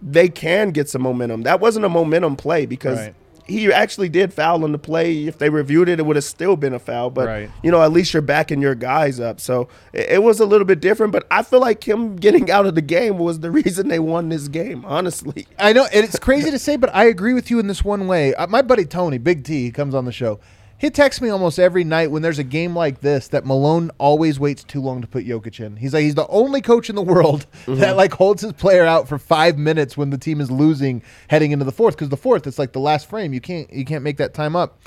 they can get some momentum. That wasn't a momentum play because Right. he actually did foul on the play. If they reviewed it, it would have still been a foul. But Right. you know, at least you're backing your guys up. So it, it was a little bit different. But I feel like him getting out of the game was the reason they won this game. Honestly, I know and it's crazy to say, but I agree with you in this one way. Uh, my buddy Tony, Big T, he comes on the show. He texts me almost every night when there's a game like this that Malone always waits too long to put Jokic in. He's like he's the only coach in the world that mm-hmm. like holds his player out for five minutes when the team is losing heading into the fourth because the fourth it's like the last frame. You can't you can't make that time up.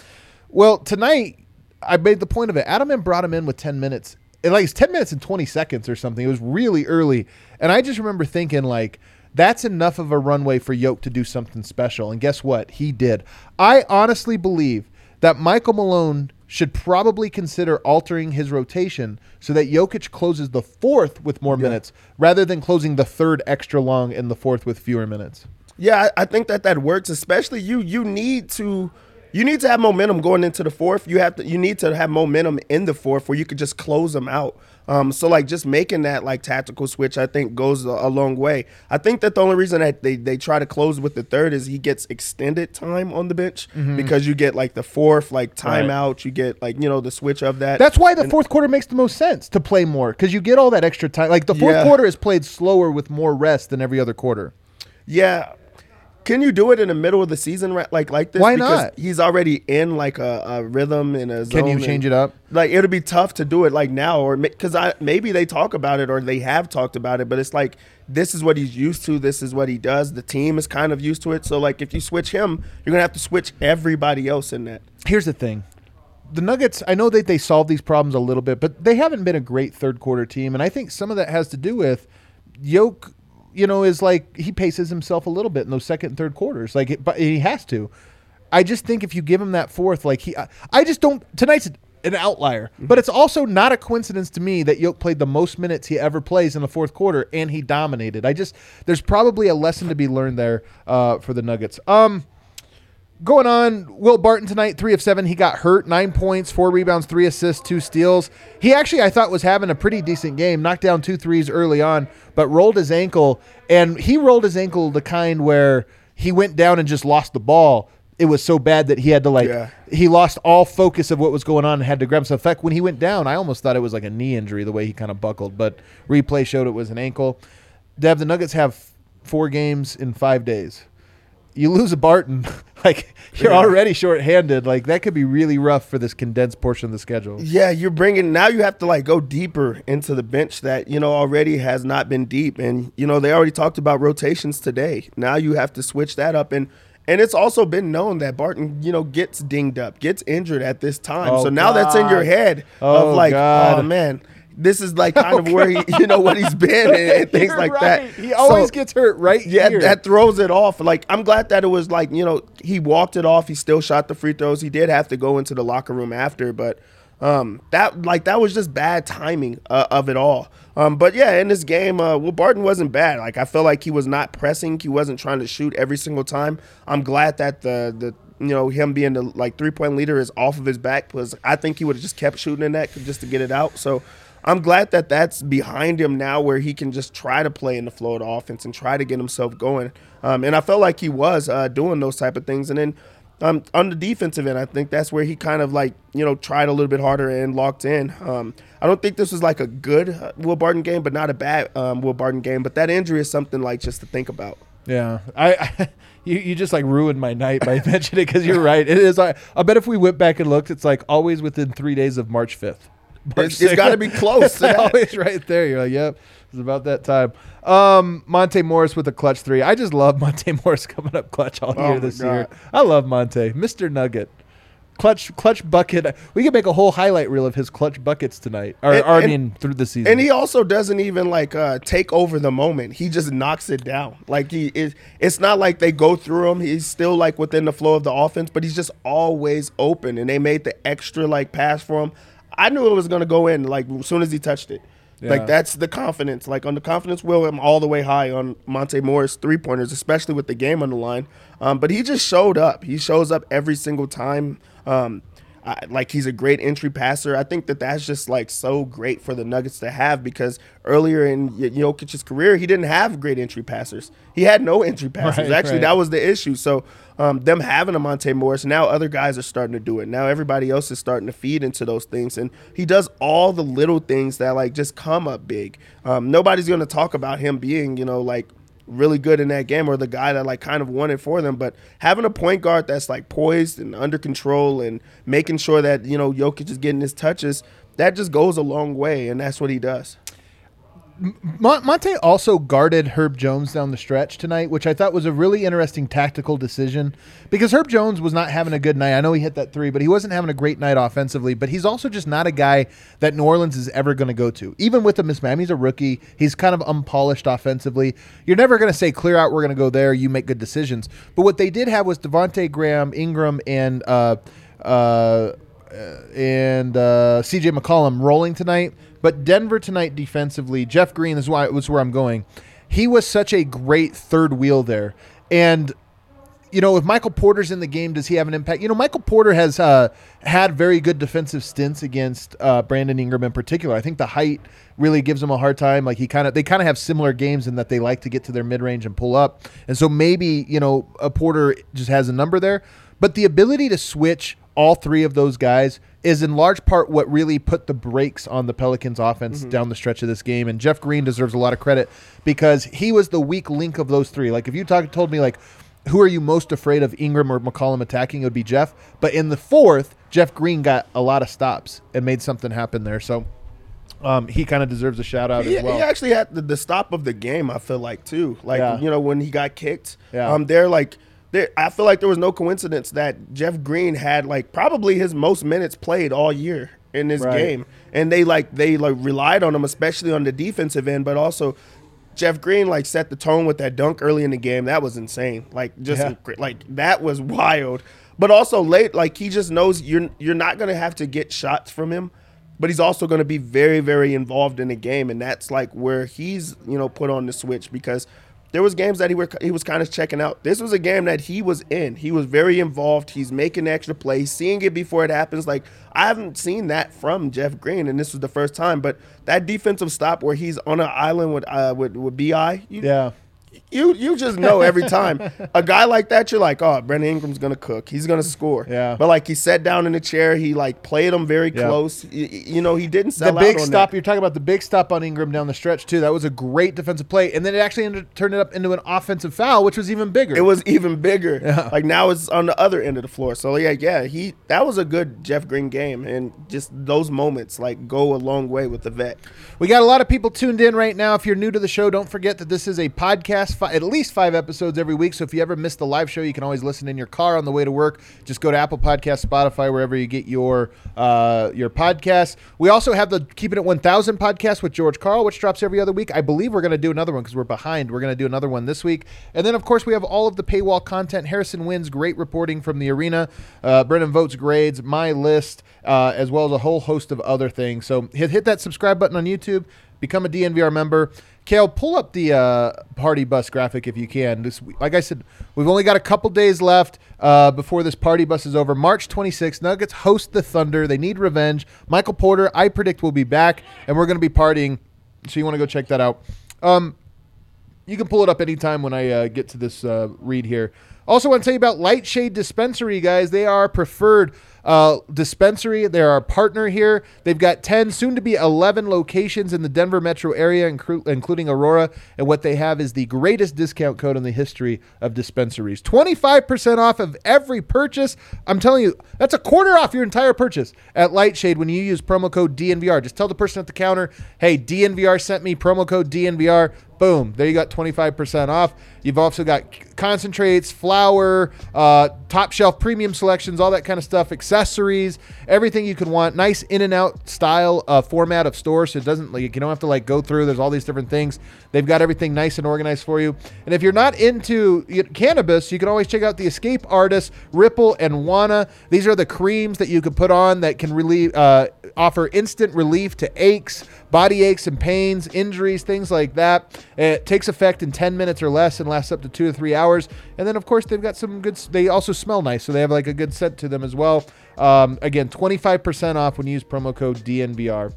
Well, tonight I made the point of it. Adelman brought him in with ten minutes. And like it's ten minutes and twenty seconds or something. It was really early, and I just remember thinking like that's enough of a runway for Yoke to do something special. And guess what? He did. I honestly believe that Michael Malone should probably consider altering his rotation so that Jokic closes the fourth with more minutes rather than closing the third extra long and the fourth with fewer minutes. Yeah, I, I think that that works. Especially you, you need to, you need to have momentum going into the fourth. You have to, you need to have momentum in the fourth where you could just close them out. Um, so like just making that like tactical switch, I think goes a, a long way. I think that the only reason that they they try to close with the third is he gets extended time on the bench because you get like the fourth like timeout, you get like you know the switch of that. That's why the fourth quarter makes the most sense to play more because you get all that extra time. Like the fourth Yeah. quarter is played slower with more rest than every other quarter. Yeah. Can you do it in the middle of the season right, like like this? Why Because not? He's already in like a, a rhythm and a zone. Can you and- change it up? Like it'll be tough to do it like now, or because I maybe they talk about it or they have talked about it, but it's like this is what he's used to. This is what he does. The team is kind of used to it. So like if you switch him, you're gonna have to switch everybody else in that. Here's the thing. The Nuggets, I know that they solved these problems a little bit, but they haven't been a great third quarter team. And I think some of that has to do with Yoke, you know, is like he paces himself a little bit in those second and third quarters. Like, it, but he has to. I just think if you give him that fourth, like he, I, I just don't. Tonight's an outlier, but it's also not a coincidence to me that Yoke played the most minutes he ever plays in the fourth quarter and he dominated. I just, there's probably a lesson to be learned there uh, for the Nuggets. Um, Going on, Will Barton tonight, three of seven. He got hurt, nine points, four rebounds, three assists, two steals. He actually, I thought, was having a pretty decent game. Knocked down two threes early on, but rolled his ankle, and he rolled his ankle the kind where he went down and just lost the ball. It was so bad that he had to like Yeah. he lost all focus of what was going on and had to grab some effect. When he went down, I almost thought it was like a knee injury the way he kind of buckled, but replay showed it was an ankle. Dev, the Nuggets have four games in five days you lose a Barton, like you're Yeah. already short-handed. Like that could be really rough for this condensed portion of the schedule. Yeah, you're bringing now. You have to like go deeper into the bench that you know already has not been deep, and you know they already talked about rotations today. Now you have to switch that up, and and it's also been known that Barton you know gets dinged up, gets injured at this time. Oh, so now that's in your head Oh, of like, God. oh man, this is like kind of where he you know what he's been and, and things You're like right. that. He always So- gets hurt right yeah, here. that throws it off. Like I'm glad that it was like you know he walked it off. He still shot the free throws. He did have to go into the locker room after, but um, that like that was just bad timing uh, of it all. Um, but yeah, in this game, uh, Will Barton wasn't bad. Like I felt like he was not pressing. He wasn't trying to shoot every single time. I'm glad that the the you know him being the like three point leader is off of his back because I think he would have just kept shooting in that just to get it out. So. I'm glad that that's behind him now, where he can just try to play in the flow of the offense and try to get himself going. Um, and I felt like he was uh, doing those type of things. And then um, on the defensive end, I think that's where he kind of like you know tried a little bit harder and locked in. Um, I don't think this was like a good uh, Will Barton game, but not a bad um, Will Barton game. But that injury is something like just to think about. yeah, I, I you, you just like ruined my night by mentioning it because you're right. It is. I, I bet if we went back and looked, it's like always within three days of March fifth. It's- it's gotta be close to that. always right there. You're like, yep, it's about that time. Um, Monte Morris with a clutch three. I just love Monte Morris coming up clutch all Oh year this God. year. I love Monte, Mister Nugget. Clutch, clutch bucket. We could make a whole highlight reel of his clutch buckets tonight, or, And- or I mean, through the season. And he also doesn't even like uh, take over the moment. He just knocks it down. Like he is. It's not like they go through him. He's still like within the flow of the offense, but he's just always open. And they made the extra like pass for him. I knew it was gonna go in like as soon as he touched it. Yeah. Like that's the confidence. Like on the confidence wheel, I'm all the way high on Monte Morris three pointers, especially with the game on the line. Um, but he just showed up. He shows up every single time. Um, I, like he's a great entry passer. I think that that's just like so great for the Nuggets to have because earlier in Jokic's career, he didn't have great entry passers. He had no entry passers. Right, Actually, right. that was the issue. So um, them having a Monte Morris, now other guys are starting to do it. Now everybody else is starting to feed into those things, and he does all the little things that like just come up big. Um, nobody's going to talk about him being, you know, like really good in that game or the guy that like kind of won it for them. But having a point guard that's like poised and under control and making sure that, you know, Jokic is getting his touches, that just goes a long way. And that's what he does. Mon- Monte also guarded Herb Jones down the stretch tonight, which I thought was a really interesting tactical decision because Herb Jones was not having a good night. I know he hit that three, but he wasn't having a great night offensively. But he's also just not a guy that New Orleans is ever going to go to. Even with the mismatch, he's a rookie. He's kind of unpolished offensively. You're never going to say clear out. We're going to go there. You make good decisions. But what they did have was Devonte Graham, Ingram, and uh, uh, and uh, CJ McCollum rolling tonight. But Denver tonight defensively, Jeff Green is why was where I'm going. He was such a great third wheel there, and you know if Michael Porter's in the game, does he have an impact? You know, Michael Porter has uh, had very good defensive stints against uh, Brandon Ingram in particular. I think the height really gives him a hard time. Like he kind of they kind of have similar games in that they like to get to their mid range and pull up, and so maybe you know a Porter just has a number there. But the ability to switch all three of those guys is in large part what really put the brakes on the Pelicans offense down the stretch of this game. And Jeff Green deserves a lot of credit because he was the weak link of those three. Like if you talk, told me like, who are you most afraid of, Ingram or McCollum attacking? It would be Jeff. But in the fourth, Jeff Green got a lot of stops and made something happen there. So um, he kind of deserves a shout out He, as well. he actually had the, the stop of the game. I feel like too. Like Yeah. you know when he got kicked. Yeah. Um, they're like. There, I feel like there was no coincidence that Jeff Green had like probably his most minutes played all year in this Right. game, and they like they like relied on him, especially on the defensive end, but also Jeff Green like set the tone with that dunk early in the game. That was insane. Like just Yeah. like that was wild. But also late, like he just knows you're you're not gonna have to get shots from him, but he's also gonna be very very involved in the game, and that's like where he's you know put on the switch because. There was games that he were he was kind of checking out. This was a game that he was in. He was very involved. He's making extra plays, seeing it before it happens. Like I haven't seen that from Jeff Green, and this was the first time. But that defensive stop where he's on an island with uh, with, with Bi, you, yeah. You you just know every time. A guy like that you're like oh Brandon Ingram's gonna cook. He's gonna score. Yeah. but like he sat down in the chair. He like played him very Yeah. close. Y- y- you know he didn't the big stop that. you're talking about the big stop on Ingram down the stretch too. That was a great defensive play. And then it actually ended, turned it up into an offensive foul which was even bigger. It was even bigger. Like now it's on the other end of the floor. So yeah yeah he that was a good Jeff Green game. And just those moments like go a long way with the vet. We got a lot of people tuned in right now. If you're new to the show don't forget that this is a podcast at least five episodes every week. So if you ever miss the live show you can always listen in your car on the way to work. Just go to apple podcast spotify wherever you get your uh, your podcasts. We also have the keeping it 1000 podcast with george karl which drops every other week. I believe we're going to do another one because we're behind. We're going to do another one this week. And then of course we have all of the paywall content. Harrison Wynn's great reporting from the arena. Uh, brendan vogt's grades my list uh, as well as a whole host of other things. So hit, hit that subscribe button on youtube become a dnvr member Kale, pull up the uh, party bus graphic if you can. This, like I said, we've only got a couple days left uh, before this party bus is over. March 26th, Nuggets host the Thunder. They need revenge. Michael Porter, I predict, will be back, and we're going to be partying. So you want to go check that out. Um, you can pull it up anytime when I uh, get to this uh, read here. Also, want to tell you about Lightshade Dispensary, guys. They are preferred uh, dispensary. They're our partner here. They've got 10, soon to be 11 locations in the Denver metro area, inclu- including Aurora. And what they have is the greatest discount code in the history of dispensaries 25% off of every purchase. I'm telling you, that's a quarter off your entire purchase at Lightshade when you use promo code DNVR. Just tell the person at the counter, hey, DNVR sent me promo code DNVR. Boom, there you got 25% off. You've also got concentrates, flour, uh, top shelf premium selections, all that kind of stuff, accessories, everything you could want. Nice in and out style uh, format of store, so it doesn't like you don't have to like go through. There's all these different things. They've got everything nice and organized for you. And if you're not into cannabis, you can always check out the Escape Artist, Ripple, and Wana. These are the creams that you can put on that can relieve, uh, offer instant relief to aches, body aches and pains, injuries, things like that. It takes effect in 10 minutes or less and lasts up to two to three hours. And then, of course, they've got some good, they also smell nice. So they have like a good scent to them as well. Um, again, 25% off when you use promo code DNVR.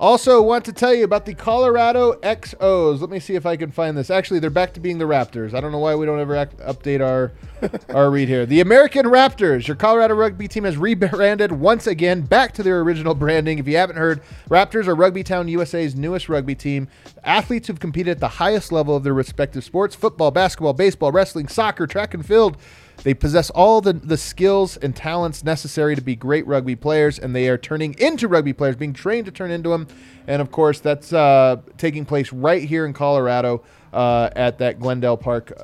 Also, want to tell you about the Colorado XOs. Let me see if I can find this. Actually, they're back to being the Raptors. I don't know why we don't ever act, update our our read here. The American Raptors. Your Colorado rugby team has rebranded once again back to their original branding. If you haven't heard, Raptors are Rugby Town USA's newest rugby team. Athletes who've competed at the highest level of their respective sports: football, basketball, baseball, wrestling, soccer, track and field. They possess all the, the skills and talents necessary to be great rugby players, and they are turning into rugby players, being trained to turn into them. And of course, that's uh, taking place right here in Colorado uh, at that Glendale Park, uh,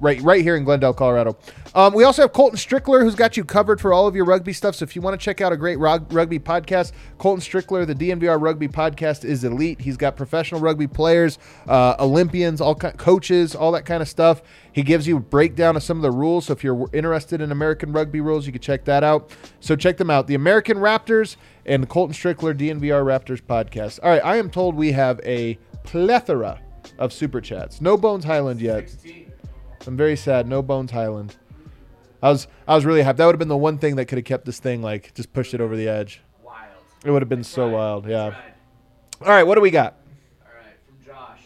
right right here in Glendale, Colorado. Um, we also have Colton Strickler, who's got you covered for all of your rugby stuff. So if you want to check out a great rug- rugby podcast, Colton Strickler, the DNVR Rugby Podcast, is elite. He's got professional rugby players, uh, Olympians, all ki- coaches, all that kind of stuff. He gives you a breakdown of some of the rules. So if you're interested in American rugby rules, you can check that out. So check them out. The American Raptors and Colton Strickler DNVR Raptors podcast. All right, I am told we have a plethora of super chats. No Bones Hyland yet. I'm very sad. No Bones Hyland. I was I was really hyped. That would have been the one thing that could have kept this thing like just pushed it over the edge. Wild. It would have been so wild. Yeah. All right, what do we got? All right, from Josh.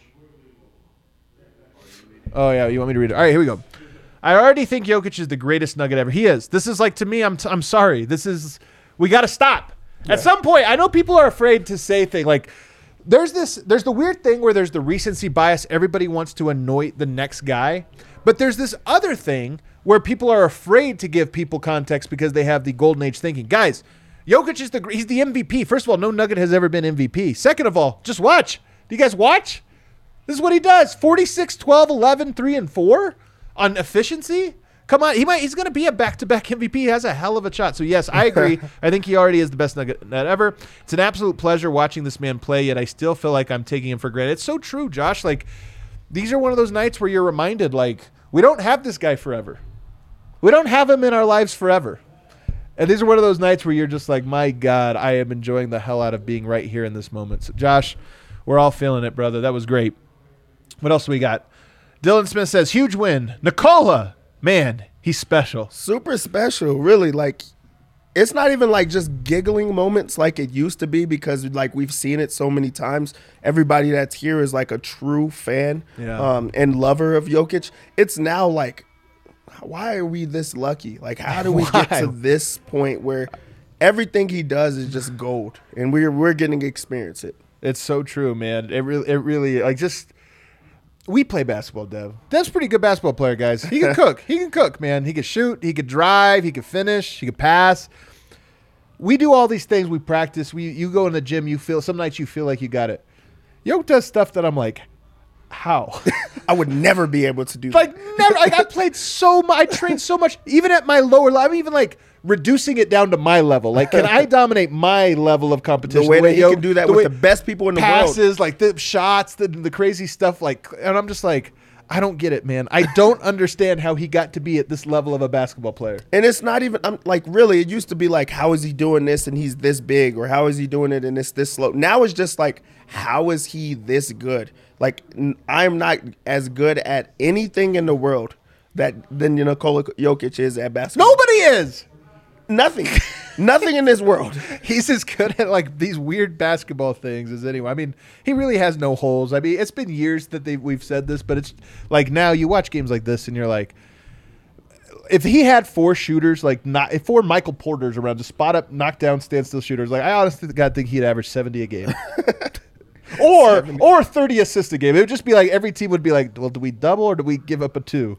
Oh yeah, you want me to read it? All right, here we go. I already think Jokic is the greatest Nugget ever. He is. This is like to me. I'm t- I'm sorry. This is we got to stop. At some point, I know people are afraid to say things like there's this there's the weird thing where there's the recency bias. Everybody wants to anoint the next guy, but there's this other thing where people are afraid to give people context because they have the golden age thinking. Guys, Jokic is the he's the MVP. First of all, no Nugget has ever been MVP. Second of all, just watch. Do you guys watch? This is what he does 46, 12, 11, 3, and 4 on efficiency. Come on, he might. He's going to be a back-to-back MVP. He has a hell of a shot. So yes, I agree. I think he already is the best nugget ever. It's an absolute pleasure watching this man play. Yet I still feel like I'm taking him for granted. It's so true, Josh. Like these are one of those nights where you're reminded, like we don't have this guy forever. We don't have him in our lives forever. And these are one of those nights where you're just like, my God, I am enjoying the hell out of being right here in this moment. So, Josh, we're all feeling it, brother. That was great. What else we got? Dylan Smith says, huge win. Nikola, man, he's special. super special, really. Like, it's not even like just giggling moments like it used to be because like we've seen it so many times. Everybody that's here is like a true fan Yeah. um, and lover of Jokic. It's now like, why are we this lucky? Like, how do we get to this point where everything he does is just gold, and we're we're getting to experience it. It's so true, man. It really, it really, like, just we play basketball, Dev. Dev's a pretty good basketball player, guys. He can cook. He can cook, man. He can shoot. He can drive. He can finish. He can pass. We do all these things. We practice. We you go in the gym. You feel some nights you feel like you got it. Yoke does stuff that I'm like, how? I would never be able to do like that. never. Like I played so much. I trained so much. Even at my lower level, I'm even like reducing it down to my level. Like, can I dominate my level of competition? The way that he Yoke- can do that the with the best people in the world. passes, like the shots, the the crazy stuff. Like, and I'm just like, I don't get it, man. I don't understand how he got to be at this level of a basketball player. And it's not even I'm like really. It used to be like, how is he doing this and he's this big, or how is he doing it and it's this slow. Now it's just like, how is he this good? Like n- I'm not as good at anything in the world that than you know Nikola Jokic is at basketball. Nobody is. Nothing, nothing in this world. He's as good at like these weird basketball things as anyone. I mean, he really has no holes. I mean, it's been years that they we've said this, but it's like now you watch games like this and you're like, if he had four shooters, like not if four Michael Porters around to spot up, knock down, standstill shooters, like I honestly God think he'd average seventy a game. or or 30 assists a game. It would just be like every team would be like, well, do we double or do we give up a two?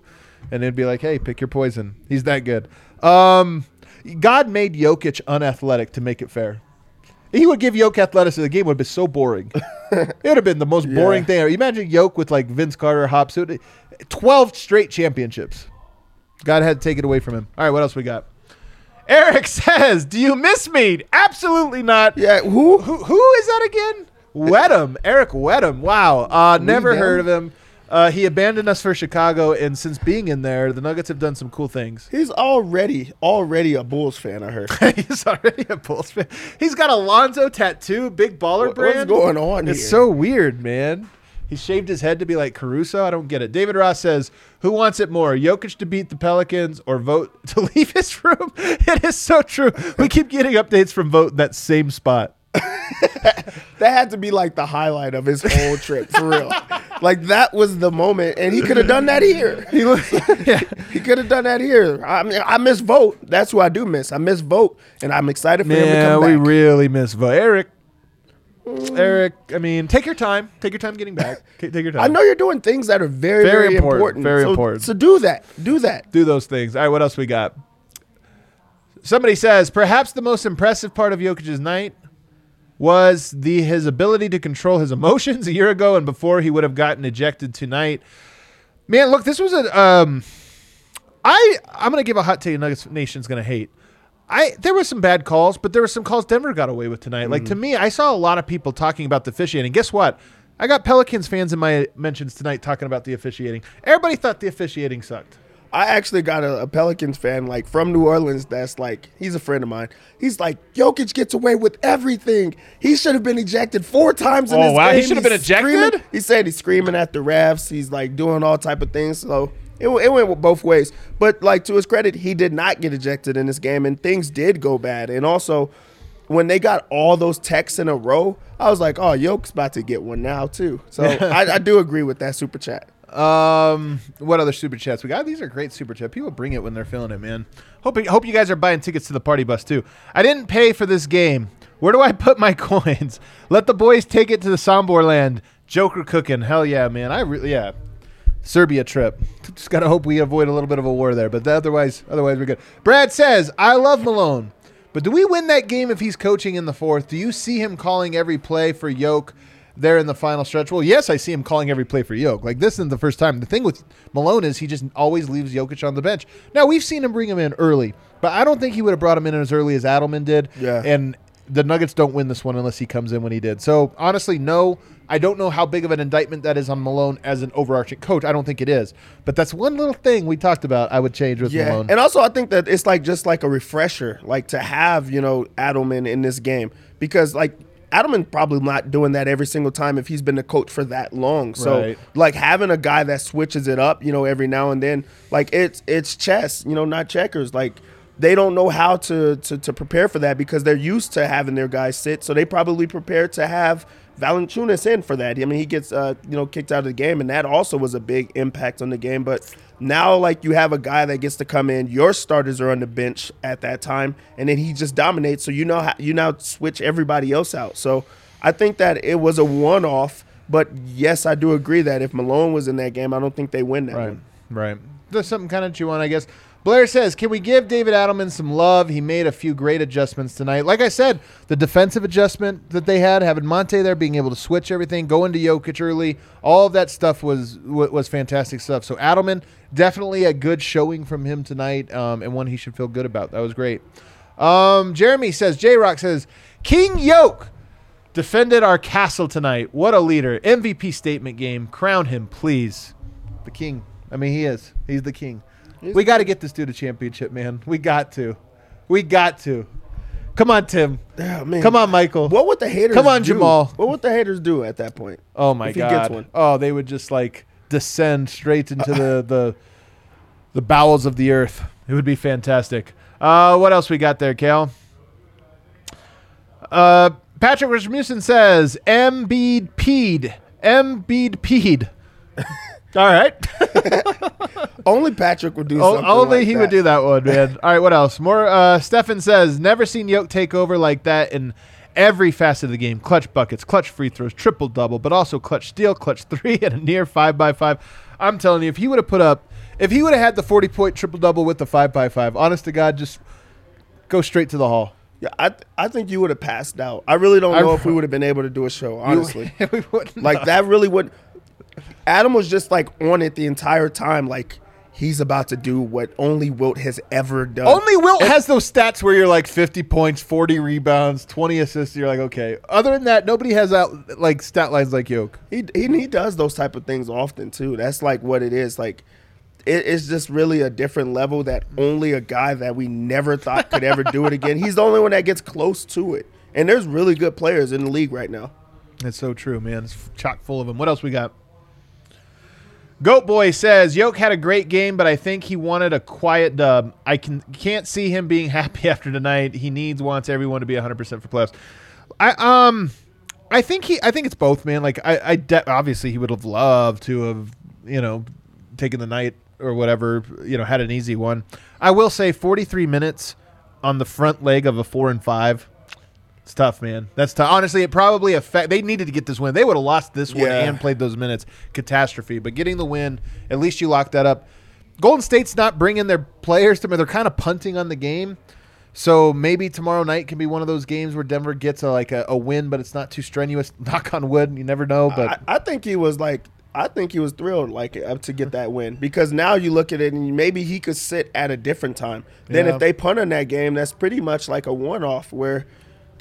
And it'd be like, hey, pick your poison. He's that good. Um, God made Jokic unathletic to make it fair. He would give Yoke athleticism. The game would have been so boring. it would have been the most boring Yeah. thing ever. Imagine Yoke with like Vince Carter, Hops. 12 straight championships. God had to take it away from him. All right, what else we got? Eric says, "Do you miss me?" Absolutely not. Yeah, who? Who, who is that again? Wedham, Eric Wedham. Wow, uh, never heard of him. Uh, he abandoned us for Chicago, and since being in there, the Nuggets have done some cool things. He's already already a Bulls fan. I heard. He's already a Bulls fan. He's got a Lonzo tattoo, big baller What- brand. what's going on It's here? so weird, man. He shaved his head to be like Caruso. I don't get it. David Ross says, "Who wants it more, Jokic to beat the Pelicans or Vogt to leave his room?" It is so true. We keep getting updates from Vogt in that same spot. That had to be like the highlight of his whole trip, for real. Like that was the moment, and he could have done that here. He yeah. He could have done that here. I mean, I miss Vogt. That's who I do miss. I miss Vogt, and I'm excited for him to Yeah, come we really miss Vogt. Eric. Eric, I mean, take your time. Take your time getting back. Take your time. I know you're doing things that are very, Very very, important, important. very So- important. So do that. Do that. do those things. All right, what else we got? Somebody says perhaps the most impressive part of Jokic's night was the his ability to control his emotions a year ago and before he would have gotten ejected tonight. Man, look, this was a um I I'm gonna give a hot take Nuggets Nation's gonna hate. I there were some bad calls, but there were some calls Denver got away with tonight. Like to me, I saw a lot of people talking about the officiating. Guess what? I got Pelicans fans in my mentions tonight talking about the officiating. Everybody thought the officiating sucked. I actually got a, a Pelicans fan like from New Orleans that's like he's a friend of mine. He's like Jokic gets away with everything. He should have been ejected four times in Oh, this wow. He game. should have been ejected? screaming- He said he's screaming at the refs. He's like doing all type of things. So it, it went both ways. But like to his credit, he did not get ejected in this game, and things did go bad. And also. When they got all those texts in a row, I was like, "Oh, Yoke's about to get one now too." So I, I do agree with that super chat. Um, what other super chats we got? These are great super chat. People bring it when they're feeling it, man. Hope hope you guys are buying tickets to the party bus too. I didn't pay for this game. Where do I put my coins? Let the boys take it to the Sombor land. Joker cooking. Hell yeah, man. I really yeah. Serbia trip. Just gotta hope we avoid a little bit of a war there, but otherwise, otherwise we're good. Brad says, "I love Malone, but do we win that game if he's coaching in the fourth? Do you see him calling every play for Yoke there in the final stretch? Well, yes, I see him calling every play for Yoke. Like this isn't the first time. The thing with Malone is he just always leaves Jokic on the bench. Now we've seen him bring him in early, but I don't think he would have brought him in as early as Adelman did. Yeah. and the Nuggets don't win this one unless he comes in when he did. So honestly, no, I don't know how big of an indictment that is on Malone as an overarching coach. I don't think it is, but that's one little thing we talked about. I would change with Yeah, Malone. and also I think that it's like just like a refresher, like to have you know Adelman in this game because like Adelman probably not doing that every single time if he's been the coach for that long. So Right. like having a guy that switches it up, you know, every now and then, like it's it's chess, you know, not checkers. Like they don't know how to to, to prepare for that because they're used to having their guys sit, so they probably prepare to have. Valanciunas in for that. I mean, he gets uh, you know kicked out of the game, and that also was a big impact on the game. But now, like you have a guy that gets to come in, your starters are on the bench at that time, and then he just dominates. So you know how you now switch everybody else out. So I think that it was a one-off. But yes, I do agree that if Malone was in that game, I don't think they win that Right, one. right. There's something kind of chew on, I guess. Blair says, "Can we give David Adelman some love? He made a few great adjustments tonight. Like I said, the defensive adjustment that they had, having Monte there, being able to switch everything, going to Jokic early, all of that stuff was was fantastic stuff. So Adelman, definitely a good showing from him tonight, um, and one he should feel good about. That was great. Um, Jeremy says, J Rock says, King Yoke defended our castle tonight. What a leader! MVP statement game. Crown him, please. The king. I mean, he is. He's the king. We got to get this dude a championship, man. We got to. We got to. Come on, Tim. Yeah, man. Come on, Michael. What would the haters? Come on, do? Jamal. What would the haters do at that point? Oh my if he god. gets one? Oh, they would just like descend straight into the the the bowels of the earth. It would be fantastic. Uh, what else we got there, Cal? Uh, Patrick Rasmussen says Embiid peed. Embiid peed. All right. Only Patrick would do O- something. only like he that. would do that one, man. All right, what else? More. Uh, Stefan says, never seen Yoke take over like that in every facet of the game. Clutch buckets, clutch free throws, triple double, but also clutch steal, clutch three, and a near five by five. I'm telling you, if he would have put up, if he would have had the 40 point triple double with the five by five, honest to God, just go straight to the hall. Yeah, I th- I think you would have passed out. I really don't I- know if we would have been able to do a show. Honestly, we wouldn't like that really would. Adam was just like on it the entire time. Like he's about to do what only Wilt has ever done. Only Wilt has those stats where you're like 50 points, 40 rebounds, 20 assists. You're like, okay. Other than that, nobody has that like stat lines like Yoke. he, he he does those type of things often too. That's like what it is. Like it, it's just really a different level that only a guy that we never thought could ever do it again. He's the only one that gets close to it. And there's really good players in the league right now. That's so true, man. It's chock full of them. What else we got? Goat Boy says Yoke had a great game, but I think he wanted a quiet dub. I can can't see him being happy after tonight. He needs wants everyone to be 100 percent for playoffs. I um, I think he I think it's both, man. Like I I de- obviously he would have loved to have you know taken the night or whatever you know had an easy one. I will say 43 minutes on the front leg of a four and five. It's tough, man. That's tough. Honestly, it probably affect. They needed to get this win. They would have lost this one Yeah. and played those minutes. Catastrophe. But getting the win, at least you locked that up. Golden State's not bringing their players to me. They're kind of punting on the game. So maybe tomorrow night can be one of those games where Denver gets a, like a, a win, but it's not too strenuous. Knock on wood. You never know. But I, I think he was like, I think he was thrilled like to get that win because now you look at it and maybe he could sit at a different time. Then Yeah. if they punt on that game, that's pretty much like a one off where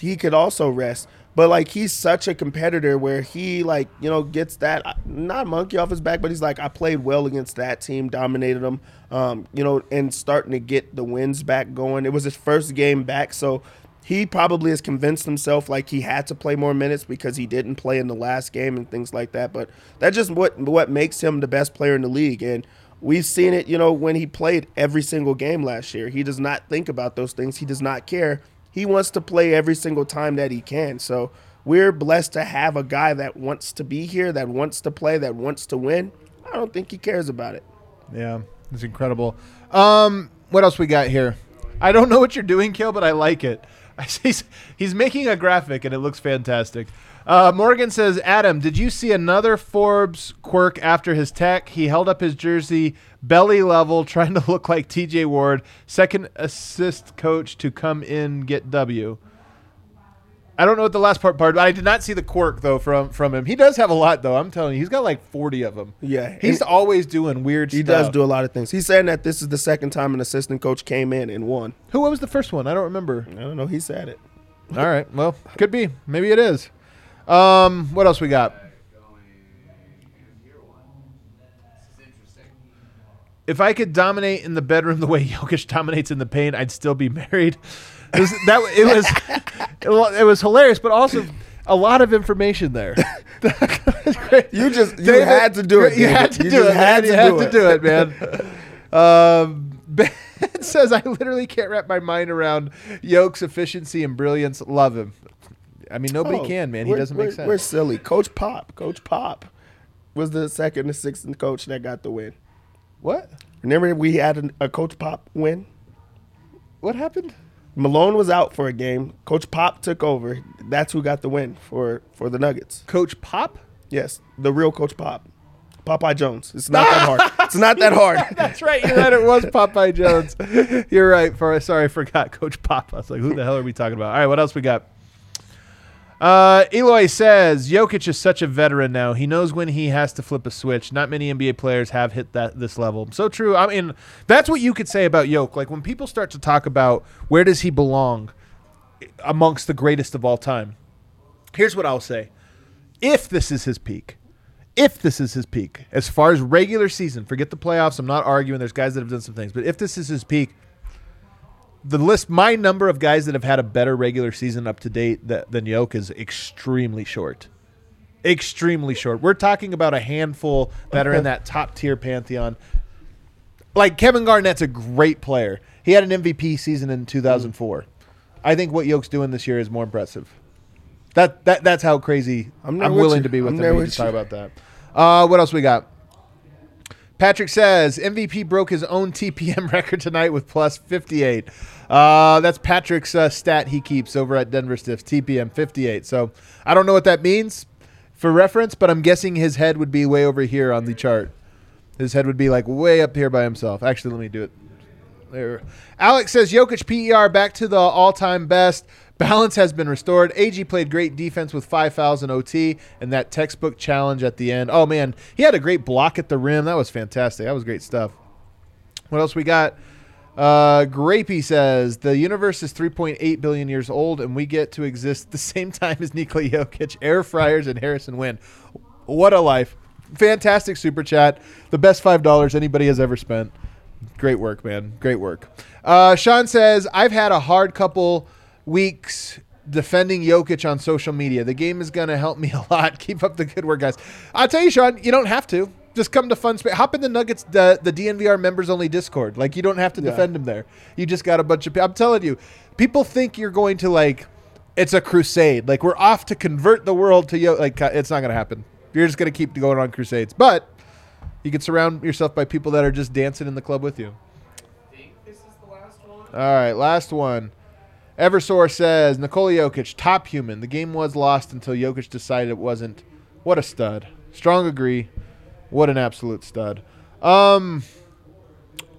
he could also rest. But like he's such a competitor where he like you know gets that not monkey off his back, but he's like I played well against that team, dominated them, um, you know, and starting to get the wins back going. It was his first game back, so he probably has convinced himself like he had to play more minutes because he didn't play in the last game and things like that. But that's just what what makes him the best player in the league. And we've seen it, you know, when he played every single game last year. He does not think about those things. He does not care. He wants to play every single time that he can. So we're blessed to have a guy that wants to be here, that wants to play, that wants to win. I don't think he cares about it. Yeah, it's incredible. Um, what else we got here? I don't know what you're doing, Kill, but I like it. He's, he's making a graphic and it looks fantastic. Uh, Morgan says, Adam, did you see another Forbes quirk after his tech? He held up his jersey belly level, trying to look like TJ Ward, second assist coach to come in get W. I don't know what the last part part, but I did not see the quirk though from from him. He does have a lot though. I'm telling you, he's got like 40 of them. Yeah, he's always doing weird. Stuff. He stuff. does do a lot of things. He's saying that this is the second time an assistant coach came in and won. Who was the first one? I don't remember. I don't know. He said it. All right. Well, could be. Maybe it is. Um, what else we got? If I could dominate in the bedroom the way Jokic dominates in the paint, I'd still be married. It was, that it was it was hilarious, but also a lot of information there. You just you had to do it. You David. had to You do it. Had man. to you had do to do it, man. Um, Ben says, I literally can't wrap my mind around Yoke's efficiency and brilliance. Love him. I mean, nobody Oh, can, man. He doesn't make sense. We're silly. Coach Pop. Coach Pop was the second and sixth coach that got the win. what? Remember we had a Coach Pop win. What happened? Malone was out for a game. Coach Pop took over. That's who got the win for for the Nuggets. Coach Pop? Yes, the real Coach Pop. Popeye Jones. It's not that hard. It's not that hard. That's right. You're right. It was Popeye Jones. You're right. For sorry, I forgot Coach Pop. I was like, who the hell are we talking about? All right, what else we got? Uh, Eloy says Jokic is such a veteran now. He knows when he has to flip a switch. Not many NBA players have hit that this level. So true. I mean, that's what you could say about Jokic. Like when people start to talk about where does he belong amongst the greatest of all time. Here's what I'll say: If this is his peak, if this is his peak, as far as regular season, forget the playoffs. I'm not arguing. There's guys that have done some things, but if this is his peak, the list, my number of guys that have had a better regular season up to date that, than Yoke is extremely short. Extremely short. We're talking about a handful that are in that top tier pantheon. Like Kevin Garnett's a great player. He had an MVP season in 2004. I think what Yoke's doing this year is more impressive. That that that's how crazy I'm I'm, willing you. to be with I'm him. We just talk about that. Uh, what else we got? Patrick says MVP broke his own TPM record tonight with plus 58. Uh, that's Patrick's uh, stat he keeps over at Denver Stiffs, TPM 58. So I don't know what that means for reference, but I'm guessing his head would be way over here on the chart. His head would be like way up here by himself. Actually, let me do it. There. Alex says Jokic PER back to the all-time best. Balance has been restored. AG played great defense with five fouls in OT and that textbook challenge at the end. Oh man, he had a great block at the rim. That was fantastic. That was great stuff. What else we got? Uh, Grapey says the universe is 3.8 billion years old, and we get to exist the same time as Nikola Jokic, air fryers, and Harrison Wynn. What a life! Fantastic super chat. The best five dollars anybody has ever spent. Great work, man. Great work. Uh, Sean says I've had a hard couple weeks defending Jokic on social media. The game is gonna help me a lot. Keep up the good work, guys. I'll tell you, Sean, you don't have to. Just come to Fun Space. Hop in the Nuggets, the, the DNVR members only Discord. Like you don't have to defend him there. You just got a bunch of. I'm telling you, people think you're going to like. It's a crusade. Like we're off to convert the world to Yo. Like it's not gonna happen. You're just gonna keep going on crusades, but you can surround yourself by people that are just dancing in the club with you. All right, last one. Eversource says Nikola Jokic, top human. The game was lost until Jokic decided it wasn't. What a stud. Strong agree. What an absolute stud. Um,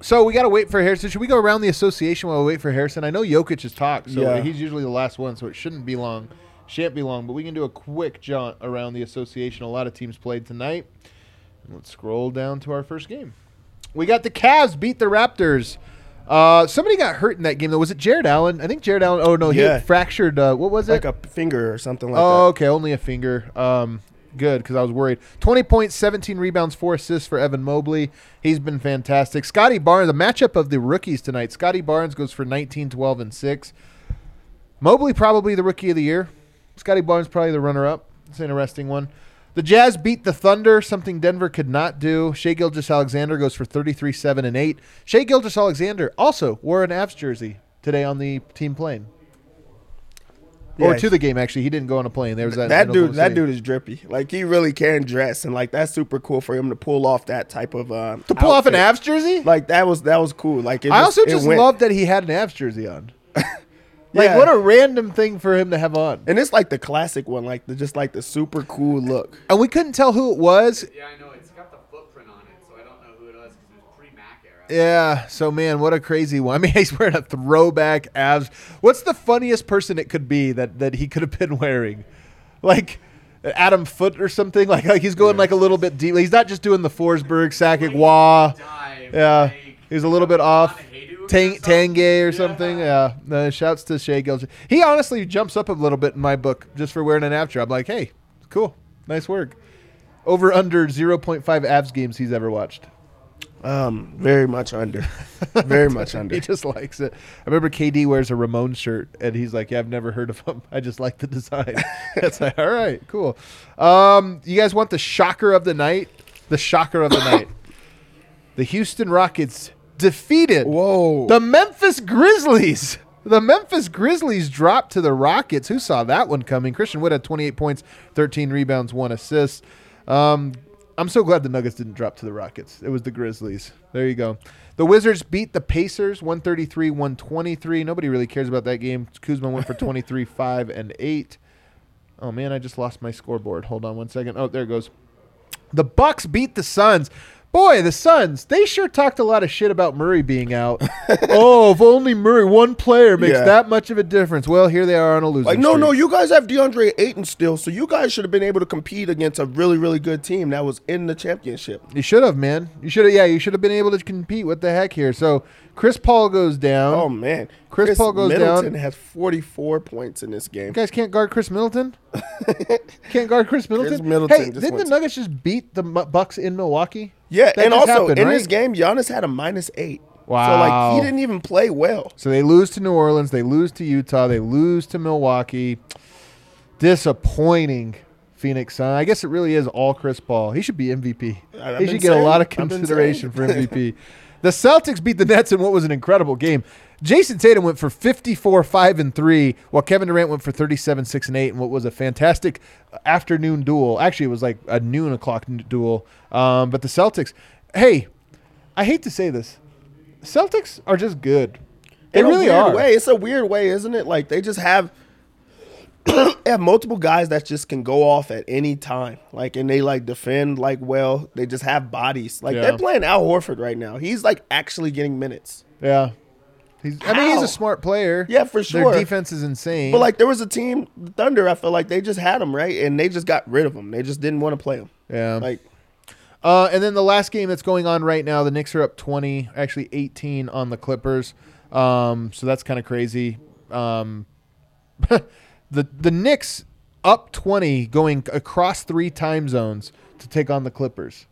so we got to wait for Harrison. Should we go around the association while we wait for Harrison? I know Jokic has talked, so Yeah. he's usually the last one, so it shouldn't be long. Shan't be long, but we can do a quick jaunt around the association. A lot of teams played tonight. Let's scroll down to our first game. We got the Cavs beat the Raptors. Uh, somebody got hurt in that game though. Was it Jarrett Allen? I think Jarrett Allen. Oh no, he Yeah. had fractured. Uh, what was it? like a finger or something like that. oh, that. okay, only a finger. Um, good because I was worried. Twenty points, seventeen rebounds, four assists for Evan Mobley. He's been fantastic. Scottie Barnes, the matchup of the rookies tonight. Scottie Barnes goes for 19, 12, and six. Mobley probably the rookie of the year. Scottie Barnes probably the runner-up. It's an interesting one. The Jazz beat the Thunder, something Denver could not do. Shai Gilgeous-Alexander goes for 33, 7, and 8. Shai Gilgeous-Alexander also wore an Avs jersey today on the team plane. or to the game. Actually, he didn't go on a plane. There was that. that dude, that dude is drippy. Like he really can dress, and like that's super cool for him to pull off that type of uh, to pull off an outfit. Avs jersey. Like that was that was cool. Like I just, also just love that he had an Avs jersey on. like Yeah. what a random thing for him to have on. and it's like the classic one, like the just like the super cool look. And we couldn't tell who it was. Yeah, I know. It's got the footprint on it, so I don't know who it was because it was pre-Mac era. Yeah. So man, what a crazy one. I mean, he's wearing a throwback Avs. What's the funniest person it could be that that he could have been wearing? Like Adam Foote or something. Like like he's going like a little bit deep. He's not just doing the Forsberg, Sakic, Wah. Dive, Yeah, like, he's a little bit off. Hejduk or Tang, something. Tanguay or something. Yeah. Uh, shouts to Shea Gilch. He honestly jumps up a little bit in my book just for wearing an after. I'm like, hey, cool, nice work. Over under 0.5 Avs games he's ever watched. Um, very much under, very much under. He just likes it. I remember KD wears a Ramon shirt, and he's like, "Yeah, I've never heard of him. I just like the design." It's like, all right, cool. Um, you guys want the shocker of the night? The shocker of the night. The Houston Rockets defeated Whoa. the Memphis Grizzlies. The Memphis Grizzlies dropped to the Rockets. Who saw that one coming? Christian Wood had 28 points, 13 rebounds, one assist. Um, I'm so glad the Nuggets didn't drop to the Rockets. It was the Grizzlies. There you go. The Wizards beat the Pacers 133 123. Nobody really cares about that game. Kuzma went for 23 5 and 8. Oh man, I just lost my scoreboard. Hold on one second. Oh, there it goes. The Bucks beat the Suns. Boy, the Suns, they sure talked a lot of shit about Murray being out. oh, if only Murray, one player makes Yeah. that much of a difference. Well, here they are on a losing Like, no, streak. no, you guys have DeAndre Ayton still, so you guys should have been able to compete against a really, really good team that was in the championship. You should have, man. You should have, yeah, you should have been able to compete. What the heck here? So Chris Paul goes down. Oh man, Chris Paul goes Middleton down. has 44 points in this game. You guys can't guard Khris Middleton? can't guard Khris Middleton? Middleton hey, didn't the Nuggets just beat the Bucks in Milwaukee? Yeah, That and also happened, in right? this game, Giannis had a minus eight. Wow. So like he didn't even play well. So they lose to New Orleans, they lose to Utah, they lose to Milwaukee. Disappointing Phoenix Sun. I guess it really is all Chris Paul. He should be MVP. I've he should get a lot of saying- consideration for. MVP. the Celtics beat the Nets in what was an incredible game. Jayson Tatum went for 54 5 and 3 while Kevin Durant went for 37 6 and 8 in what was a fantastic afternoon duel. Actually, it was like a noon o'clock duel. Um, but the Celtics, hey, I hate to say this. Celtics are just good. They in really a weird are. way. It's a weird way, isn't it? Like they just have have multiple guys that just can go off at any time. Like and they like defend like well. They just have bodies. Like Yeah. they're playing Al Horford right now. He's like actually getting minutes. Yeah. He's, I mean, he's a smart player. Yeah, for sure. Their defense is insane. But like there was a team, Thunder. I feel like they just had him right, and they just got rid of him. They just didn't want to play him. yeah. Like Uh, and then the last game that's going on right now, the Knicks are up 20, actually 18 on the Clippers. Um, so that's kind of crazy. Um, the the Knicks up 20 going across three time zones to take on the Clippers.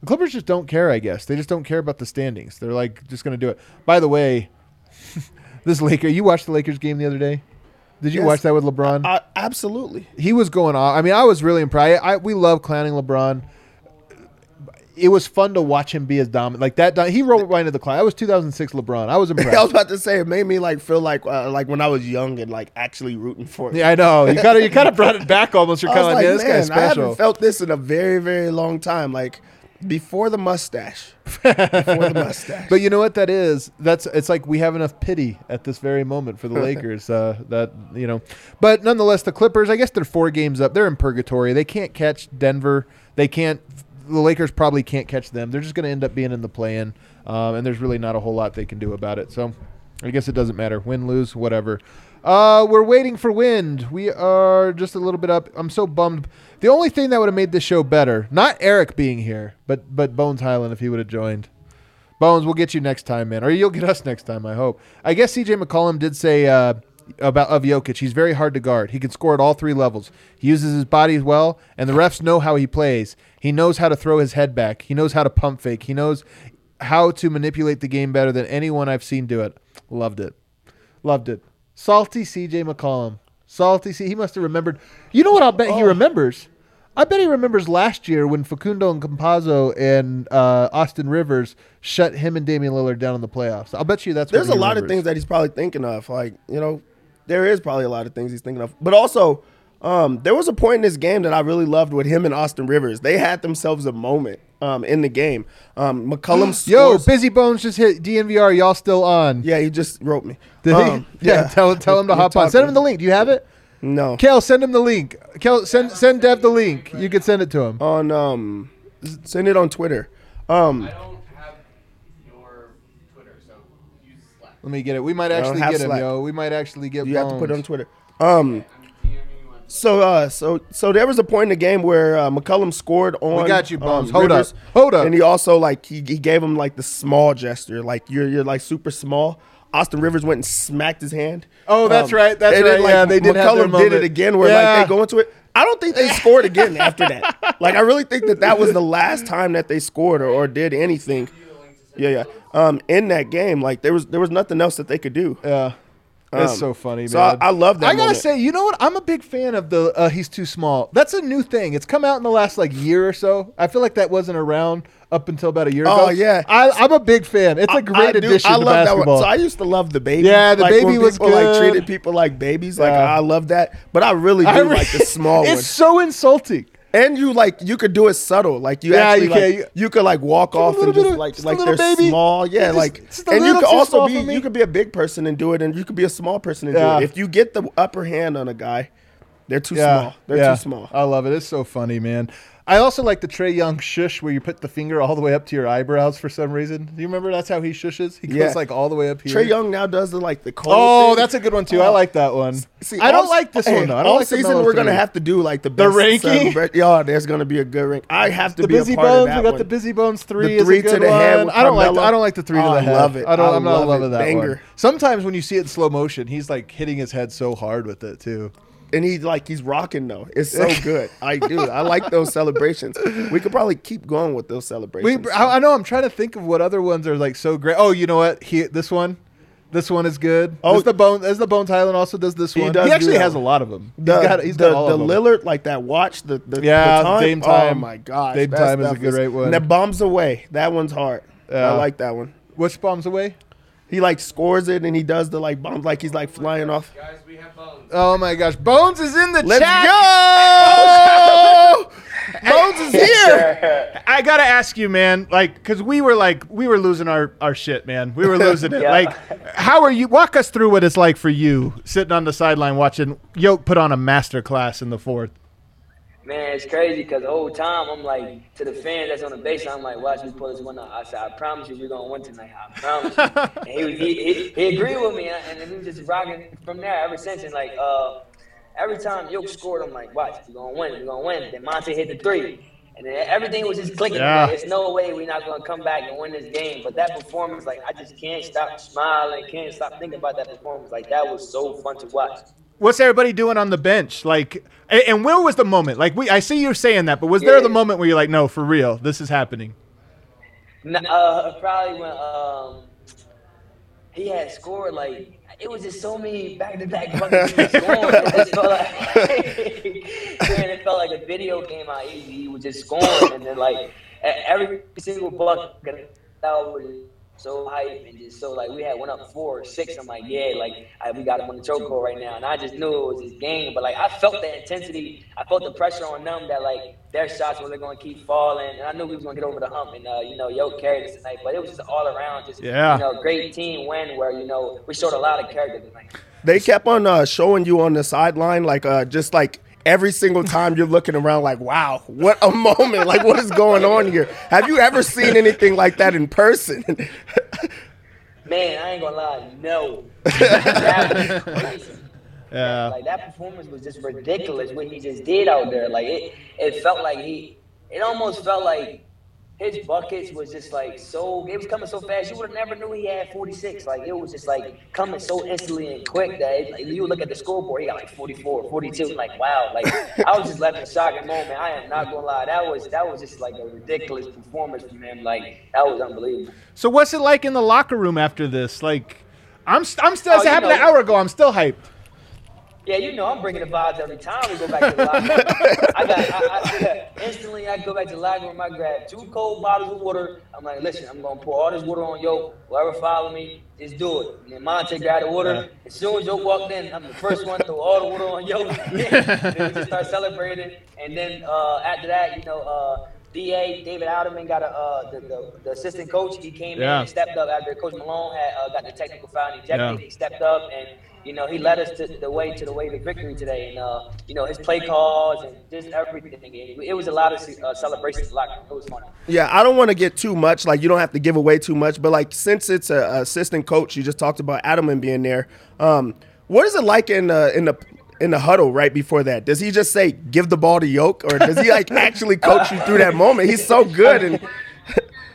The Clippers just don't care, I guess. They just don't care about the standings. They're like just going to do it. By the way, this Laker, you watched the Lakers game the other day? Did you Yes. watch that with LeBron? I, absolutely. he was going off. I mean, I was really impressed. I, we love clowning LeBron. It was fun to watch him be as dominant. Like that, he rolled right into the clown. That was 2006 LeBron. I was impressed. I was about to say it made me like feel like uh, like when I was young and like actually rooting for. Him. yeah, I know. You kind of you kind of brought it back almost. You're kind of like, like, yeah, this guy's special. I haven't felt this in a very very long time. Like before the mustache. before the mustache. But you know what that is? That's it's like we have enough pity at this very moment for the Lakers. Uh, that you know, but nonetheless, the Clippers. I guess they're four games up. They're in purgatory. They can't catch Denver. They can't. The Lakers probably can't catch them. They're just going to end up being in the play-in, um, and there's really not a whole lot they can do about it. So, I guess it doesn't matter. Win, lose, whatever. Uh, we're waiting for wind. We are just a little bit up. I'm so bummed. The only thing that would have made this show better, not Eric being here, but but Bones Hyland if he would have joined. Bones, we'll get you next time, man. Or you'll get us next time, I hope. I guess CJ McCollum did say uh, about of Jokic, he's very hard to guard. He can score at all three levels. He uses his body well, and the refs know how he plays. He knows how to throw his head back. He knows how to pump fake. He knows how to manipulate the game better than anyone I've seen do it. Loved it. Loved it. Salty CJ McCollum. Salty C. He must have remembered. You know what I'll bet he remembers? I bet he remembers last year when Facundo and Campazzo and uh, Austin Rivers shut him and Damian Lillard down in the playoffs. I'll bet you that's There's a he lot of things that he's probably thinking of. Like you know, there is probably a lot of things he's thinking of. But also, um, there was a point in this game that I really loved with him and Austin Rivers. They had themselves a moment um, in the game. Um, McCollum Yo, Busy Bones just hit DNVR. Y'all still on? Yeah, he just wrote me. Did Um, he? Yeah. Tell tell him to We're hop on. Send him the link. Do you have it? No. Kel, send him the link. Kel, send send Dev the link. You can send it to him. On um, send it on Twitter. Um, I don't have your Twitter, so use Slack. Let me get it. We might actually get him, Slack. yo. We might actually get. you have to put it on Twitter. Um, so uh, so so there was a point in the game where uh, McCollum scored on. We got you, Bones. um, Hold up. Rivers, Hold up. And he also like he, he gave him like the small gesture, like you're you're like super small. Austin Rivers went and smacked his hand. Oh, that's right. That's and then, right. Yeah, they did McCollum did it again, where Yeah. like they go into it. I don't think they scored again after that. Like I really think that that was the last time that they scored or, or did anything. Yeah, yeah. Um, in that game, like there was there was nothing else that they could do. Yeah. That's Um, so funny, so man. I- I love that I gotta moment. say, you know what? I'm a big fan of the uh, "He's Too Small." That's a new thing. It's come out in the last like year or so. I feel like that wasn't around up until about a year ago. Oh, yeah. I, I'm a big fan. It's a great I do- addition I to love basketball. that one. So I used to love the baby. Yeah, the like, baby was people, Like treated people like babies. Like Yeah. I love that, but I really do I like the small it's one. so insulting. And you like you could do it subtle. Like you Yeah, actually you like, can. you, could like walk off and just bit like just like they're baby. small. Yeah, Just- like and you could also be you could be a big person and do it, and you could be a small person and Yeah. do it. If you get the upper hand on a guy, they're too Yeah, small. They're too small. I love it. It's so funny, man. I also like the Trae Young shush where you put the finger all the way up to your eyebrows for some reason. Do you remember that's how he shushes? He goes like all the way up here. Trae Young now does the like the cold. Oh, thing. that's a good one too. I Oh. like that one. See, I don't all- like this hey, one though. I don't all like season we're gonna have to do like the The best ranking? celebra- Yeah, there's gonna be a good rank. I have to the be busy a part bones. of that we got one. the busy bones three. The three to the head one. with I don't like. Carmelo. I don't like the three Oh, to the I head. love it. I don't. I I'm not love loving that Banger. one. Sometimes when you see it in slow motion, he's like hitting his head so hard with it too. And he's like he's rocking though. It's so good. I do. I like those celebrations. We could probably keep going with those We, celebrations. I, I know. I'm trying to think of what other ones are like so great. Oh, you know what? He this one, this one is good. Oh. Oh, the bone. As the Bones Hyland also does this He one. does he actually has a lot of them. the he's got. He's the, got all the of them. Lillard like that watch the the Yeah, the time. Dame Oh my gosh, Dame Time is a great one. And that bombs away. That one's hard. I like that one. Which bombs away? He like scores it and he does the like bombs like he's like flying off. Guys, we have bones. Oh my gosh, Bones is in the Let's chat. go! Bones is here. I gotta ask you, man, like, because we were like, we were losing our our shit, man. We were losing it. Yeah. Like, how are you? Walk us through what it's like for you sitting on the sideline watching Yoke put on a master class in the fourth. Man, it's crazy because the whole time I'm like to the fans that's on the baseline, I'm like, watch me pull this one out. I said, I promise you, we're gonna win tonight. I promise you. and he, was- he, he he agreed with me, and, and we was just rocking from there ever since. And like uh, every time Yoke scored, I'm like, watch, we're gonna win, we're gonna win. Then Monte hit the three. And then everything was just clicking. Yeah. Like, no way we're not gonna come back and win this game. But that performance, like I just can't stop smiling, can't stop thinking about that performance. Like that was so fun to watch. What's everybody doing on the bench? Like, and, and where was the moment? Like, we, I see you saying that, but was there the moment where you're like, no, for real, this is happening? N- Uh, probably when um he had scored like it was just so many back to back buckets he was scoring. It just felt like man, it felt like a video game how easy he was just scoring, and then like every single bucket that was so hype and just so like we had went up four or six. I'm like, yeah, like I, we got him on the chokehold right now, and I just knew it was his game. But like I felt the intensity, I felt the pressure on them that like their shots were going to keep falling, and I knew we was going to get over the hump. And uh, you know, Yo carried us tonight, but it was just all around, just Yeah. you know, great team win where you know we showed a lot of character tonight. They kept on uh, showing you on the sideline, like uh, just like every single time you're looking around, like, wow, what a moment! Like, what is going on here? Have you ever seen anything like that in person? Man, I ain't gonna lie, no. that was crazy. Yeah. Like that performance was just ridiculous what he just did out there. Like it, it felt like he, it almost felt like his buckets was just like so. It was coming so fast. You would have never knew he had 46. Like it was just like coming so instantly and quick that it, like, you look at the scoreboard, he got like 44, 42. Like wow. Like I was just left in shock and moment. I am not gonna lie. That was that was just like a ridiculous performance from him. Like that was unbelievable. So what's it like in the locker room after this? Like, I'm st- I'm still. Oh, it happened know- an hour ago. I'm still hyped. Yeah, you know I'm bringing the vibes every time we go back to the locker room. I got I, I, instantly I go back to the locker room. I grab two cold bottles of water. I'm like, listen, I'm gonna pour all this water on Yo. Whoever follow me, just do it. And then Monte grabbed the water. As soon as Yo walked in, I'm the first one to throw all the water on Yo. then we just start celebrating. And then uh, after that, you know. Uh, DA David Adelman got a uh, the, the, the assistant coach. He came in Yeah. and stepped up after Coach Malone had uh, got the technical foul and ejected. Yeah. He stepped up and you know he led us to the way to the way to victory today. And uh, you know his play calls and just everything. It, it was a lot of uh, celebrations. A lot. It was fun. Yeah, I don't want to get too much. Like, you don't have to give away too much. But like, since it's a, a assistant coach, you just talked about Adelman being there. Um, what is it like in the in the in the huddle right before that? Does he just say give the ball to Yoke, or does he like actually coach you through that moment? He's so good, and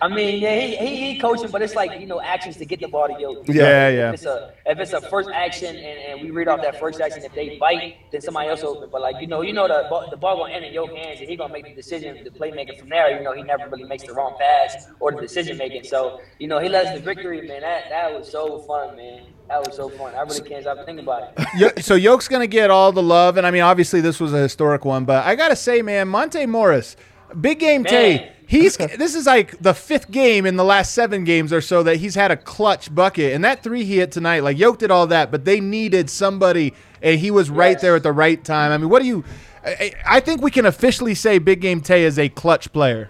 I mean, yeah, he, he, he coaching, but it's like you know actions to get the ball to yo. Yeah, yeah. If it's a if it's a first action and, and we read off that first action, if they bite, then somebody else open. But like you know, you know the ball, the ball gonna end in your hands, and he gonna make the decision, the playmaking from there. You know, he never really makes the wrong pass or the decision making. So you know, he led the victory, man. That that was so fun, man. That was so fun. I really can't stop thinking about it. So Yoke's gonna get all the love, and I mean, obviously this was a historic one, but I gotta say, man, Monte Morris, big game Tay. Man. He's this is like the fifth game in the last seven games or so that he's had a clutch bucket, and that three he hit tonight, like Yoke did all that, but they needed somebody, and he was right Yes. there at the right time. I mean, what do you? I, I think we can officially say Big Game Tay is a clutch player.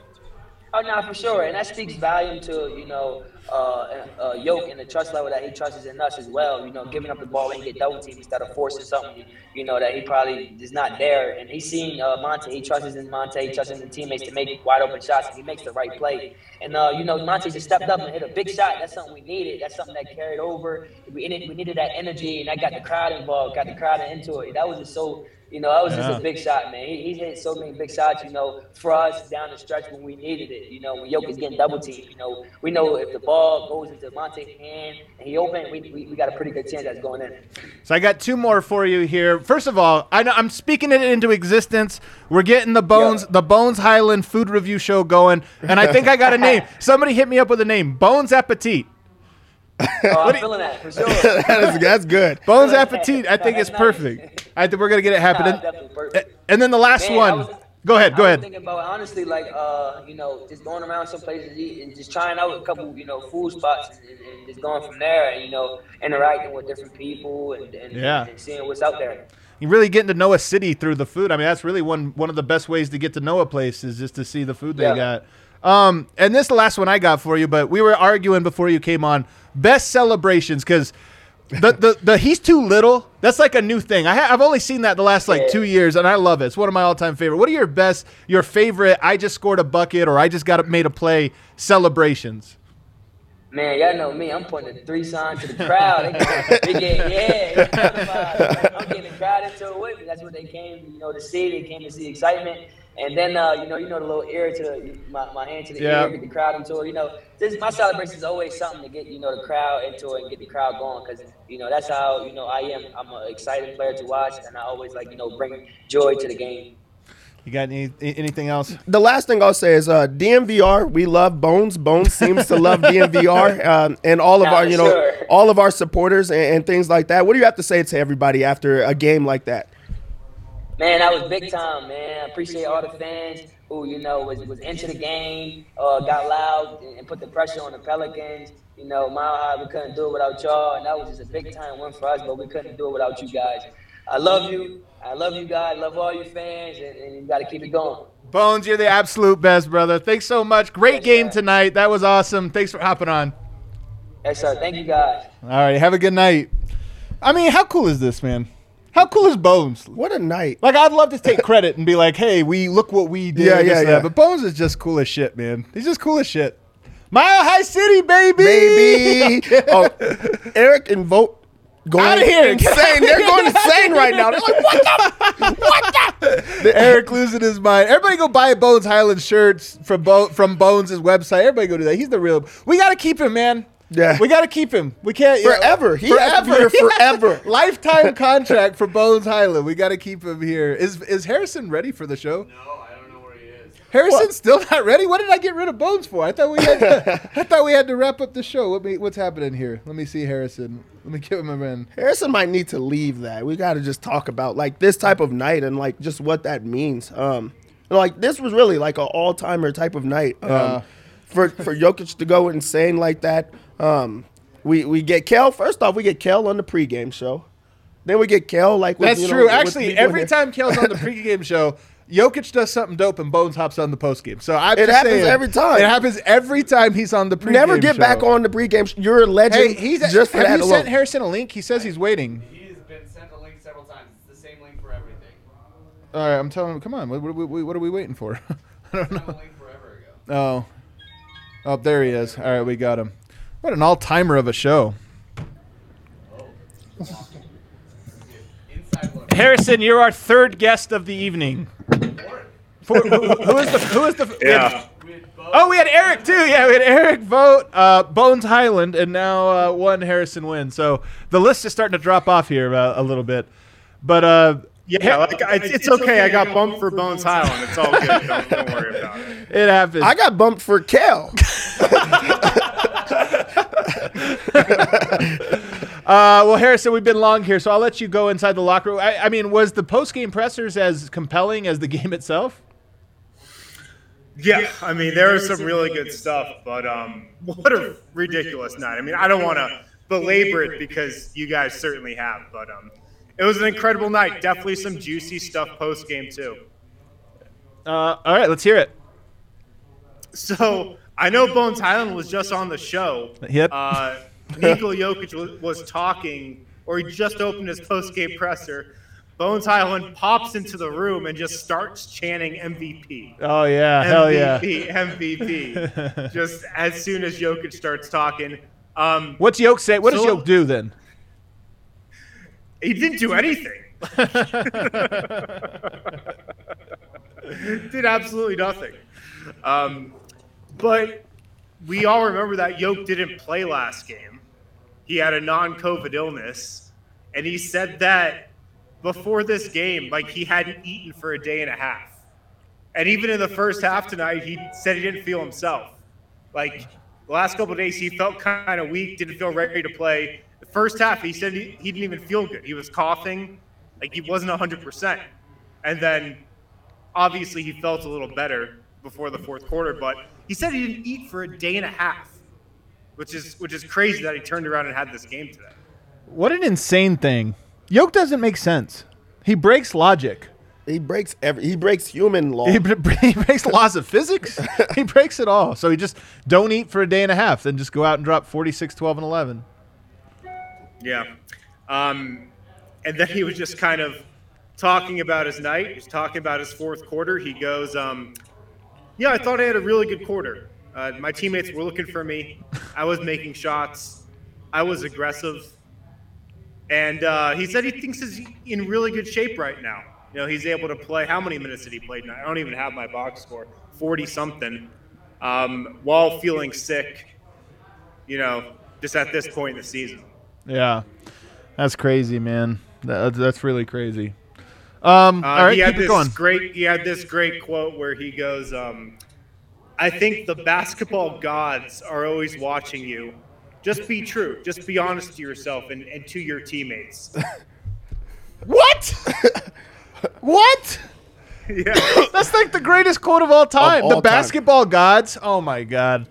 Oh no, for sure, and that speaks volume to you know uh, uh, Yoke and the trust level that he trusts in us as well. You know, giving up the ball and get double team instead of forcing something you know that he probably is not there. And he's seen uh, Monte. He trusts in Monte. He trusts in the teammates to make wide open shots, and he makes the right play. And uh, you know, Monte just stepped up and hit a big shot. That's something we needed. That's something that carried over. We needed, we needed that energy, and that got the crowd involved, got the crowd into it. That was just so. You know, that was just a big shot, man. He, he hit so many big shots, you know, for us down the stretch when we needed it. You know, when Yoke is getting double teamed, you know, we know if the ball goes into Monte's hand and he open, we, we, we got a pretty good chance that's going in. So I got two more for you here. First of all, I know, I'm speaking it into existence. We're getting the Bones Yeah. the Bones Hyland food review show going, and I think I got a name. Somebody hit me up with a name. Bones Appetit. Oh, I'm feeling that for sure. that is, that's good. Bones Right. Appetit. I think it's nice. perfect. I think we're gonna get it happening. Nah. And then the last Man, one. was- go ahead. Go I was ahead. thinking about honestly, like uh, you know, just going around some places and just trying out a couple, you know, food spots and, and, and just going from there and you know, interacting with different people and, and, Yeah. and seeing what's out there. You're really getting to know a city through the food. I mean, that's really one one of the best ways to get to know a place is just to see the food they got. Um, and this is the last one I got for you, but we were arguing before you came on best celebrations because the, the the he's too little. That's like a new thing. I ha- I've only seen that the last like two years, and I love it. It's one of my all time favorite. What are your best, your favorite? I just scored a bucket or I just got a, made a play celebrations. Man, y'all know me. I'm pointing the three sign to the crowd. They get, yeah. I'm getting the crowd into it with me. That's what they came, you know, to see. They came to see excitement. And then, uh, you know, you know the little ear to the, my, my hand to the Yeah. ear, get the crowd into it. You know, this my celebration is always something to get you know the crowd into it and get the crowd going because you know that's how you know I am. I'm an exciting player to watch, and I always like you know bring joy to the game. You got any anything else? The last thing I'll say is uh, DNVR. We love Bones. Bones seems to love DNVR um, and all of Nah, our, for you know, sure. all of our supporters and, and things like that. What do you have to say to everybody after a game like that? Man, that was big time, man. I appreciate all the fans who, you know, was, was into the game, uh, got loud and, put the pressure on the Pelicans. You know, Mile High, we couldn't do it without y'all, and that was just a big time win for us, but we couldn't do it without you guys. I love you. I love you guys. love all you fans, and, and you got to keep it going. Bones, you're the absolute best, brother. Thanks so much. Great Yes, game sir. tonight. That was awesome. Thanks for hopping on. Yes, sir. Thank you guys. All right, have a good night. I mean, how cool is this, man? How cool is Bones? What a night. Like, I'd love to take credit and be like, "Hey, we look what we did." Yeah, yeah, yeah. But Bones is just cool as shit, man. He's just cool as shit. Mile High City, baby, Baby. oh, Eric and Vogt going of here. insane. They're going insane right now. They're like, what the? What the? Eric losing his mind. Everybody go buy Bones Hyland shirts from Bo- from Bones' website. Everybody go do that. He's the real. We got to keep him, man. Yeah. we got to keep him. We can't Forever. He has to be here forever. Lifetime contract for Bones Hyland. We got to keep him here. Is is Harrison ready for the show? No, I don't know where he is. Harrison's still not ready. What did I get rid of Bones for? I thought we had. To, I thought we had to wrap up the show. What me, what's happening here? Let me see Harrison. Let me give him a man. Harrison might need to leave that. We got to just talk about like this type of night and like just what that means. Um, like this was really like an all timer type of night. Um, Yeah. for for Jokic to go insane like that. Um, we we get Kel first off. We get Kel on the pregame show. Then we get Kel like with, That's you know, true. with Actually, people every time Kel's on the pregame show, Jokic does something dope and Bones hops on the postgame. So I'm It just happens saying, every time. It happens every time he's on the pregame. never get show. back on the pregame. sh- You're a legend. Hey, he's just for have that you alone. sent Harrison a link? He says he's waiting. He's been sent a link several times. It's the same link for everything. All right, I'm telling him. Come on, what, what, what, what are we waiting for? I don't know. link. Oh, oh, there he is. All right, we got him. What an all-timer of a show. Harrison, you're our third guest of the evening. For, who, who is the who is the Yeah. Oh, we had Eric too. Yeah, we had Eric Vogt uh, Bones Hyland, and now uh, one Harrison Wynn. So the list is starting to drop off here uh, a little bit. But uh, Yeah, like I, it's okay. I got bumped for Bones Hyland. It's all good. Don't, don't worry about it. it happens. I got bumped for Kel. Uh, well, Harrison, we've been long here, so I'll let you go inside the locker room. I, I mean, was the post game pressers as compelling as the game itself? Yeah, I mean there was some really good stuff, but um, what a ridiculous night. I mean, I don't want to belabor it because you guys certainly have, but um, it was an incredible night. Definitely some juicy stuff post game too. Uh, all right, let's hear it. So I know Bones Hyland was just on the show. Yep. Uh, Nikola Jokic was, was talking, or he just opened his post-game presser. Bones Hyland pops into the room and just starts chanting MVP. Oh yeah, hell yeah. MVP, MVP. just as soon as Jokic starts talking. Um, What's Yoke say? What does So- Yoke do then? he didn't do anything. Did absolutely nothing. Um, but we all remember that Yoke didn't play last game. He had a non-COVID illness, and he said that before this game, like he hadn't eaten for a day and a half. And even in the first half tonight, he said he didn't feel himself. Like the last couple of days, he felt kind of weak, didn't feel ready to play. The first half, he said he, he didn't even feel good. He was coughing, like he wasn't 100%. And then obviously he felt a little better before the fourth quarter, but he said he didn't eat for a day and a half, which is which is crazy that he turned around and had this game today. What an insane thing. Yoke doesn't make sense. He breaks logic. He breaks every. He breaks human law. He, he breaks laws of physics. he breaks it all. So he just don't eat for a day and a half, then just go out and drop 46, 12, and 11. Yeah. Um, and then he was just kind of talking about his night. He's talking about his fourth quarter. He goes, um, Yeah, I thought I had a really good quarter. Uh, my teammates were looking for me. I was making shots. I was aggressive. And uh, he said he thinks he's in really good shape right now. You know, he's able to play. How many minutes did he play? I don't even have my box score. 40 something. Um, while feeling sick, you know, just at this point in the season. Yeah. That's crazy, man. That, that's really crazy. Um, Uh, all right, he had keep it this going. great. He had this great quote where he goes, um, "I think the basketball gods are always watching you. Just be true. Just be honest to yourself and, and to your teammates." What? what? yeah, That's like the greatest quote of all time. all the time. basketball gods. Oh my god.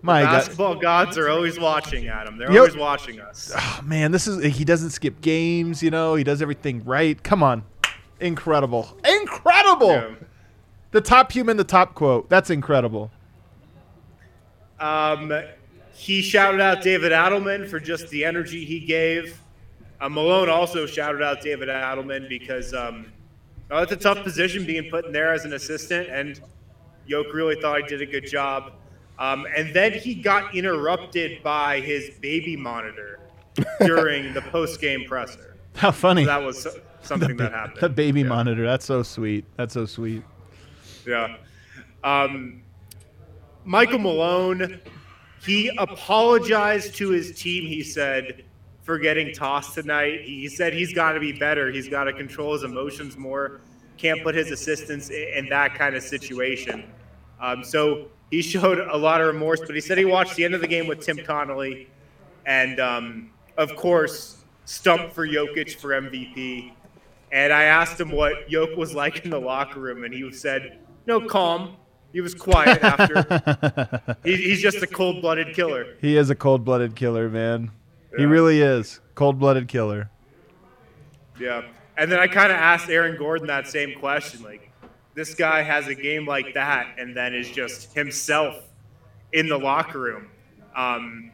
My god. basketball gods are always watching, Adam. They're Yo- always watching us. Oh, man, this is he doesn't skip games, you know, he does everything right. Come on. Incredible. Incredible. Yeah. The top human, the top quote. That's incredible. Um, he shouted out David Adelman for just the energy he gave. Uh, Malone also shouted out David Adelman because um, oh, it's a tough position being put in there as an assistant, and Yoke really thought he did a good job. Um, and then he got interrupted by his baby monitor during the post-game presser. How funny. That was so- something that happened. The baby monitor. That's so sweet. That's so sweet. Yeah. Um, Michael Malone, he apologized to his team, he said, for getting tossed tonight. He said he's got to be better. He's got to control his emotions more. can't put his assistants in that kind of situation. Um, so he showed a lot of remorse, but he said he watched the end of the game with Tim Connolly, and um, of course, stumped for Jokic for MVP. And I asked him what Yoke was like in the locker room, and he said, "No, calm. He was quiet after. he, he's just a cold-blooded killer." He is a cold-blooded killer, man. He really is cold-blooded killer. Yeah. And then I kind of asked Aaron Gordon that same question. Like, this guy has a game like that and then is just himself in the locker room. Um,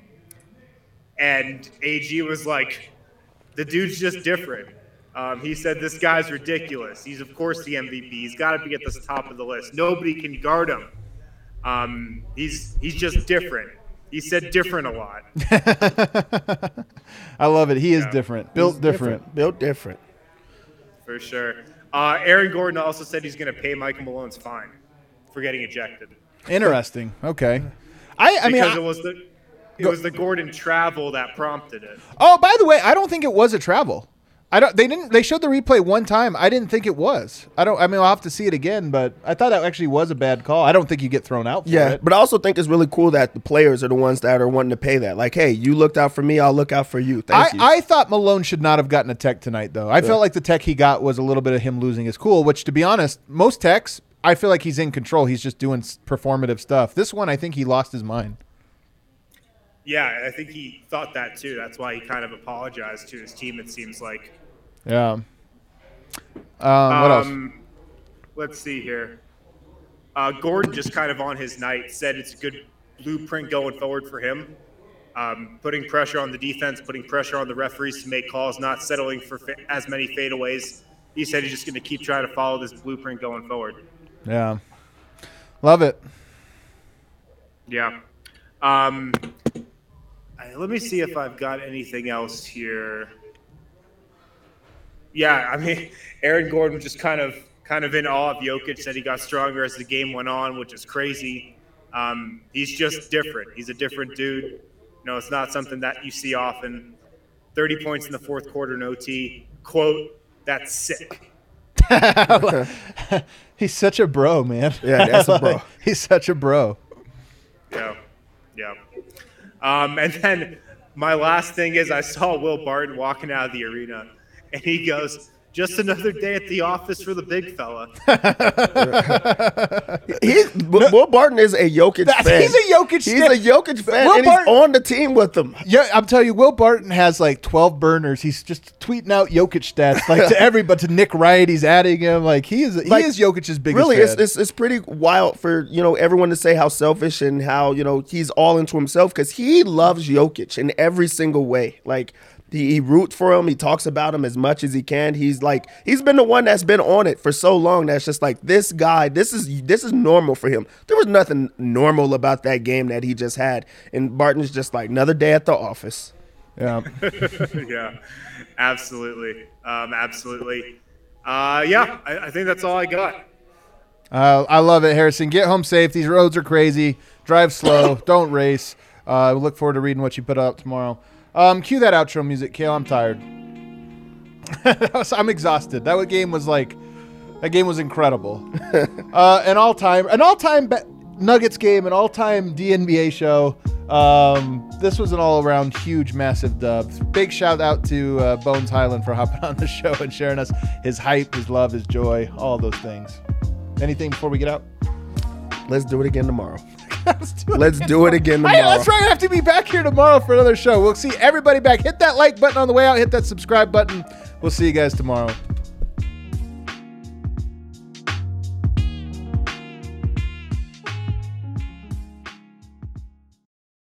and AG was like, the dude's just different. Um, he said, this guy's ridiculous. He's, of course, the MVP. He's got to be at the top of the list. Nobody can guard him. Um, he's, he's just different. He said different a lot. I love it. He is different, built He's different. built different. For sure. Uh, Aaron Gordon also said he's going to pay Michael Malone's fine for getting ejected. Interesting. Okay. I I mean, because I- it was the it was the Gordon travel that prompted it. oh, by the way, I don't think it was a travel. I don't. They didn't. They showed the replay one time. I didn't think it was. I don't. I mean, I'll have to see it again. But I thought that actually was a bad call. I don't think you get thrown out for Yeah, it. but I also think it's really cool that the players are the ones that are wanting to pay that. Like, hey, you looked out for me, I'll look out for you. Thank I, you. I thought Malone should not have gotten a tech tonight, though. I felt like the tech he got was a little bit of him losing his cool, which, to be honest, most techs, I feel like he's in control. He's just doing performative stuff. This one, I think he lost his mind. Yeah, I think he thought that too. That's why he kind of apologized to his team. It seems like. Yeah. Um, what else? Um, Let's see here. Uh, Gordon just kind of on his night said it's a good blueprint going forward for him. Um, putting pressure on the defense, putting pressure on the referees to make calls, not settling for fa- as many fadeaways. He said he's just going to keep trying to follow this blueprint going forward. Yeah. Love it. Yeah. Um, let me see if I've got anything else here. Yeah, I mean, Aaron Gordon was just kind of kind of in awe of Jokic. Said he got stronger as the game went on, which is crazy. Um, he's just different. He's a different dude. You know, it's not something that you see often. Thirty points in the fourth quarter, no T. Quote: That's sick. He's such a bro, man. Yeah, that's a bro. He's such a bro. Yeah, yeah. Um, and then my last thing is I saw Will Barton walking out of the arena, and he goes, "Just another day at the office for the big fella." He, Will Barton is a Jokic That's- fan. he's a Jokic He's a Jokic fan, Will and Barton- he's on the team with them. Yeah, I'm telling you, Will Barton has like 12 burners. He's just tweeting out Jokic stats like to everybody. To Nick Wright, he's adding him. Like he is, Like, he is Jokic's biggest really, fan. it's, it's it's pretty wild for you know everyone to say how selfish and how you know he's all into himself because he loves Jokic in every single way. Like he, he roots for him, he talks about him as much as he can. He's like he's been the one that's been on it for so long. That's just like this guy. This is this is normal for him. There was nothing normal about that game that he just had, and Barton's just like another day at the office. yeah. yeah, absolutely, um, absolutely. Uh, yeah, I, I think that's all I got. Uh, I love it, Harrison. Get home safe. These roads are crazy. Drive slow. Don't race. Uh, we look forward to reading what you put up tomorrow. Um, cue that outro music, Kale. I'm tired. Was- I'm exhausted. That game was like, that game was incredible. uh, an all time, an all time be- Nuggets game, an all time DNVR show. Um, this was an all around huge, massive dub. Big shout out to uh, Bones Hyland for hopping on the show and sharing us his hype, his love, his joy, all those things. Anything before we get out? Let's do it again tomorrow. Let's do it Let's do it again tomorrow. that's right. I have to be back here tomorrow for another show. We'll see everybody back. Hit that like button on the way out. Hit that subscribe button. We'll see you guys tomorrow.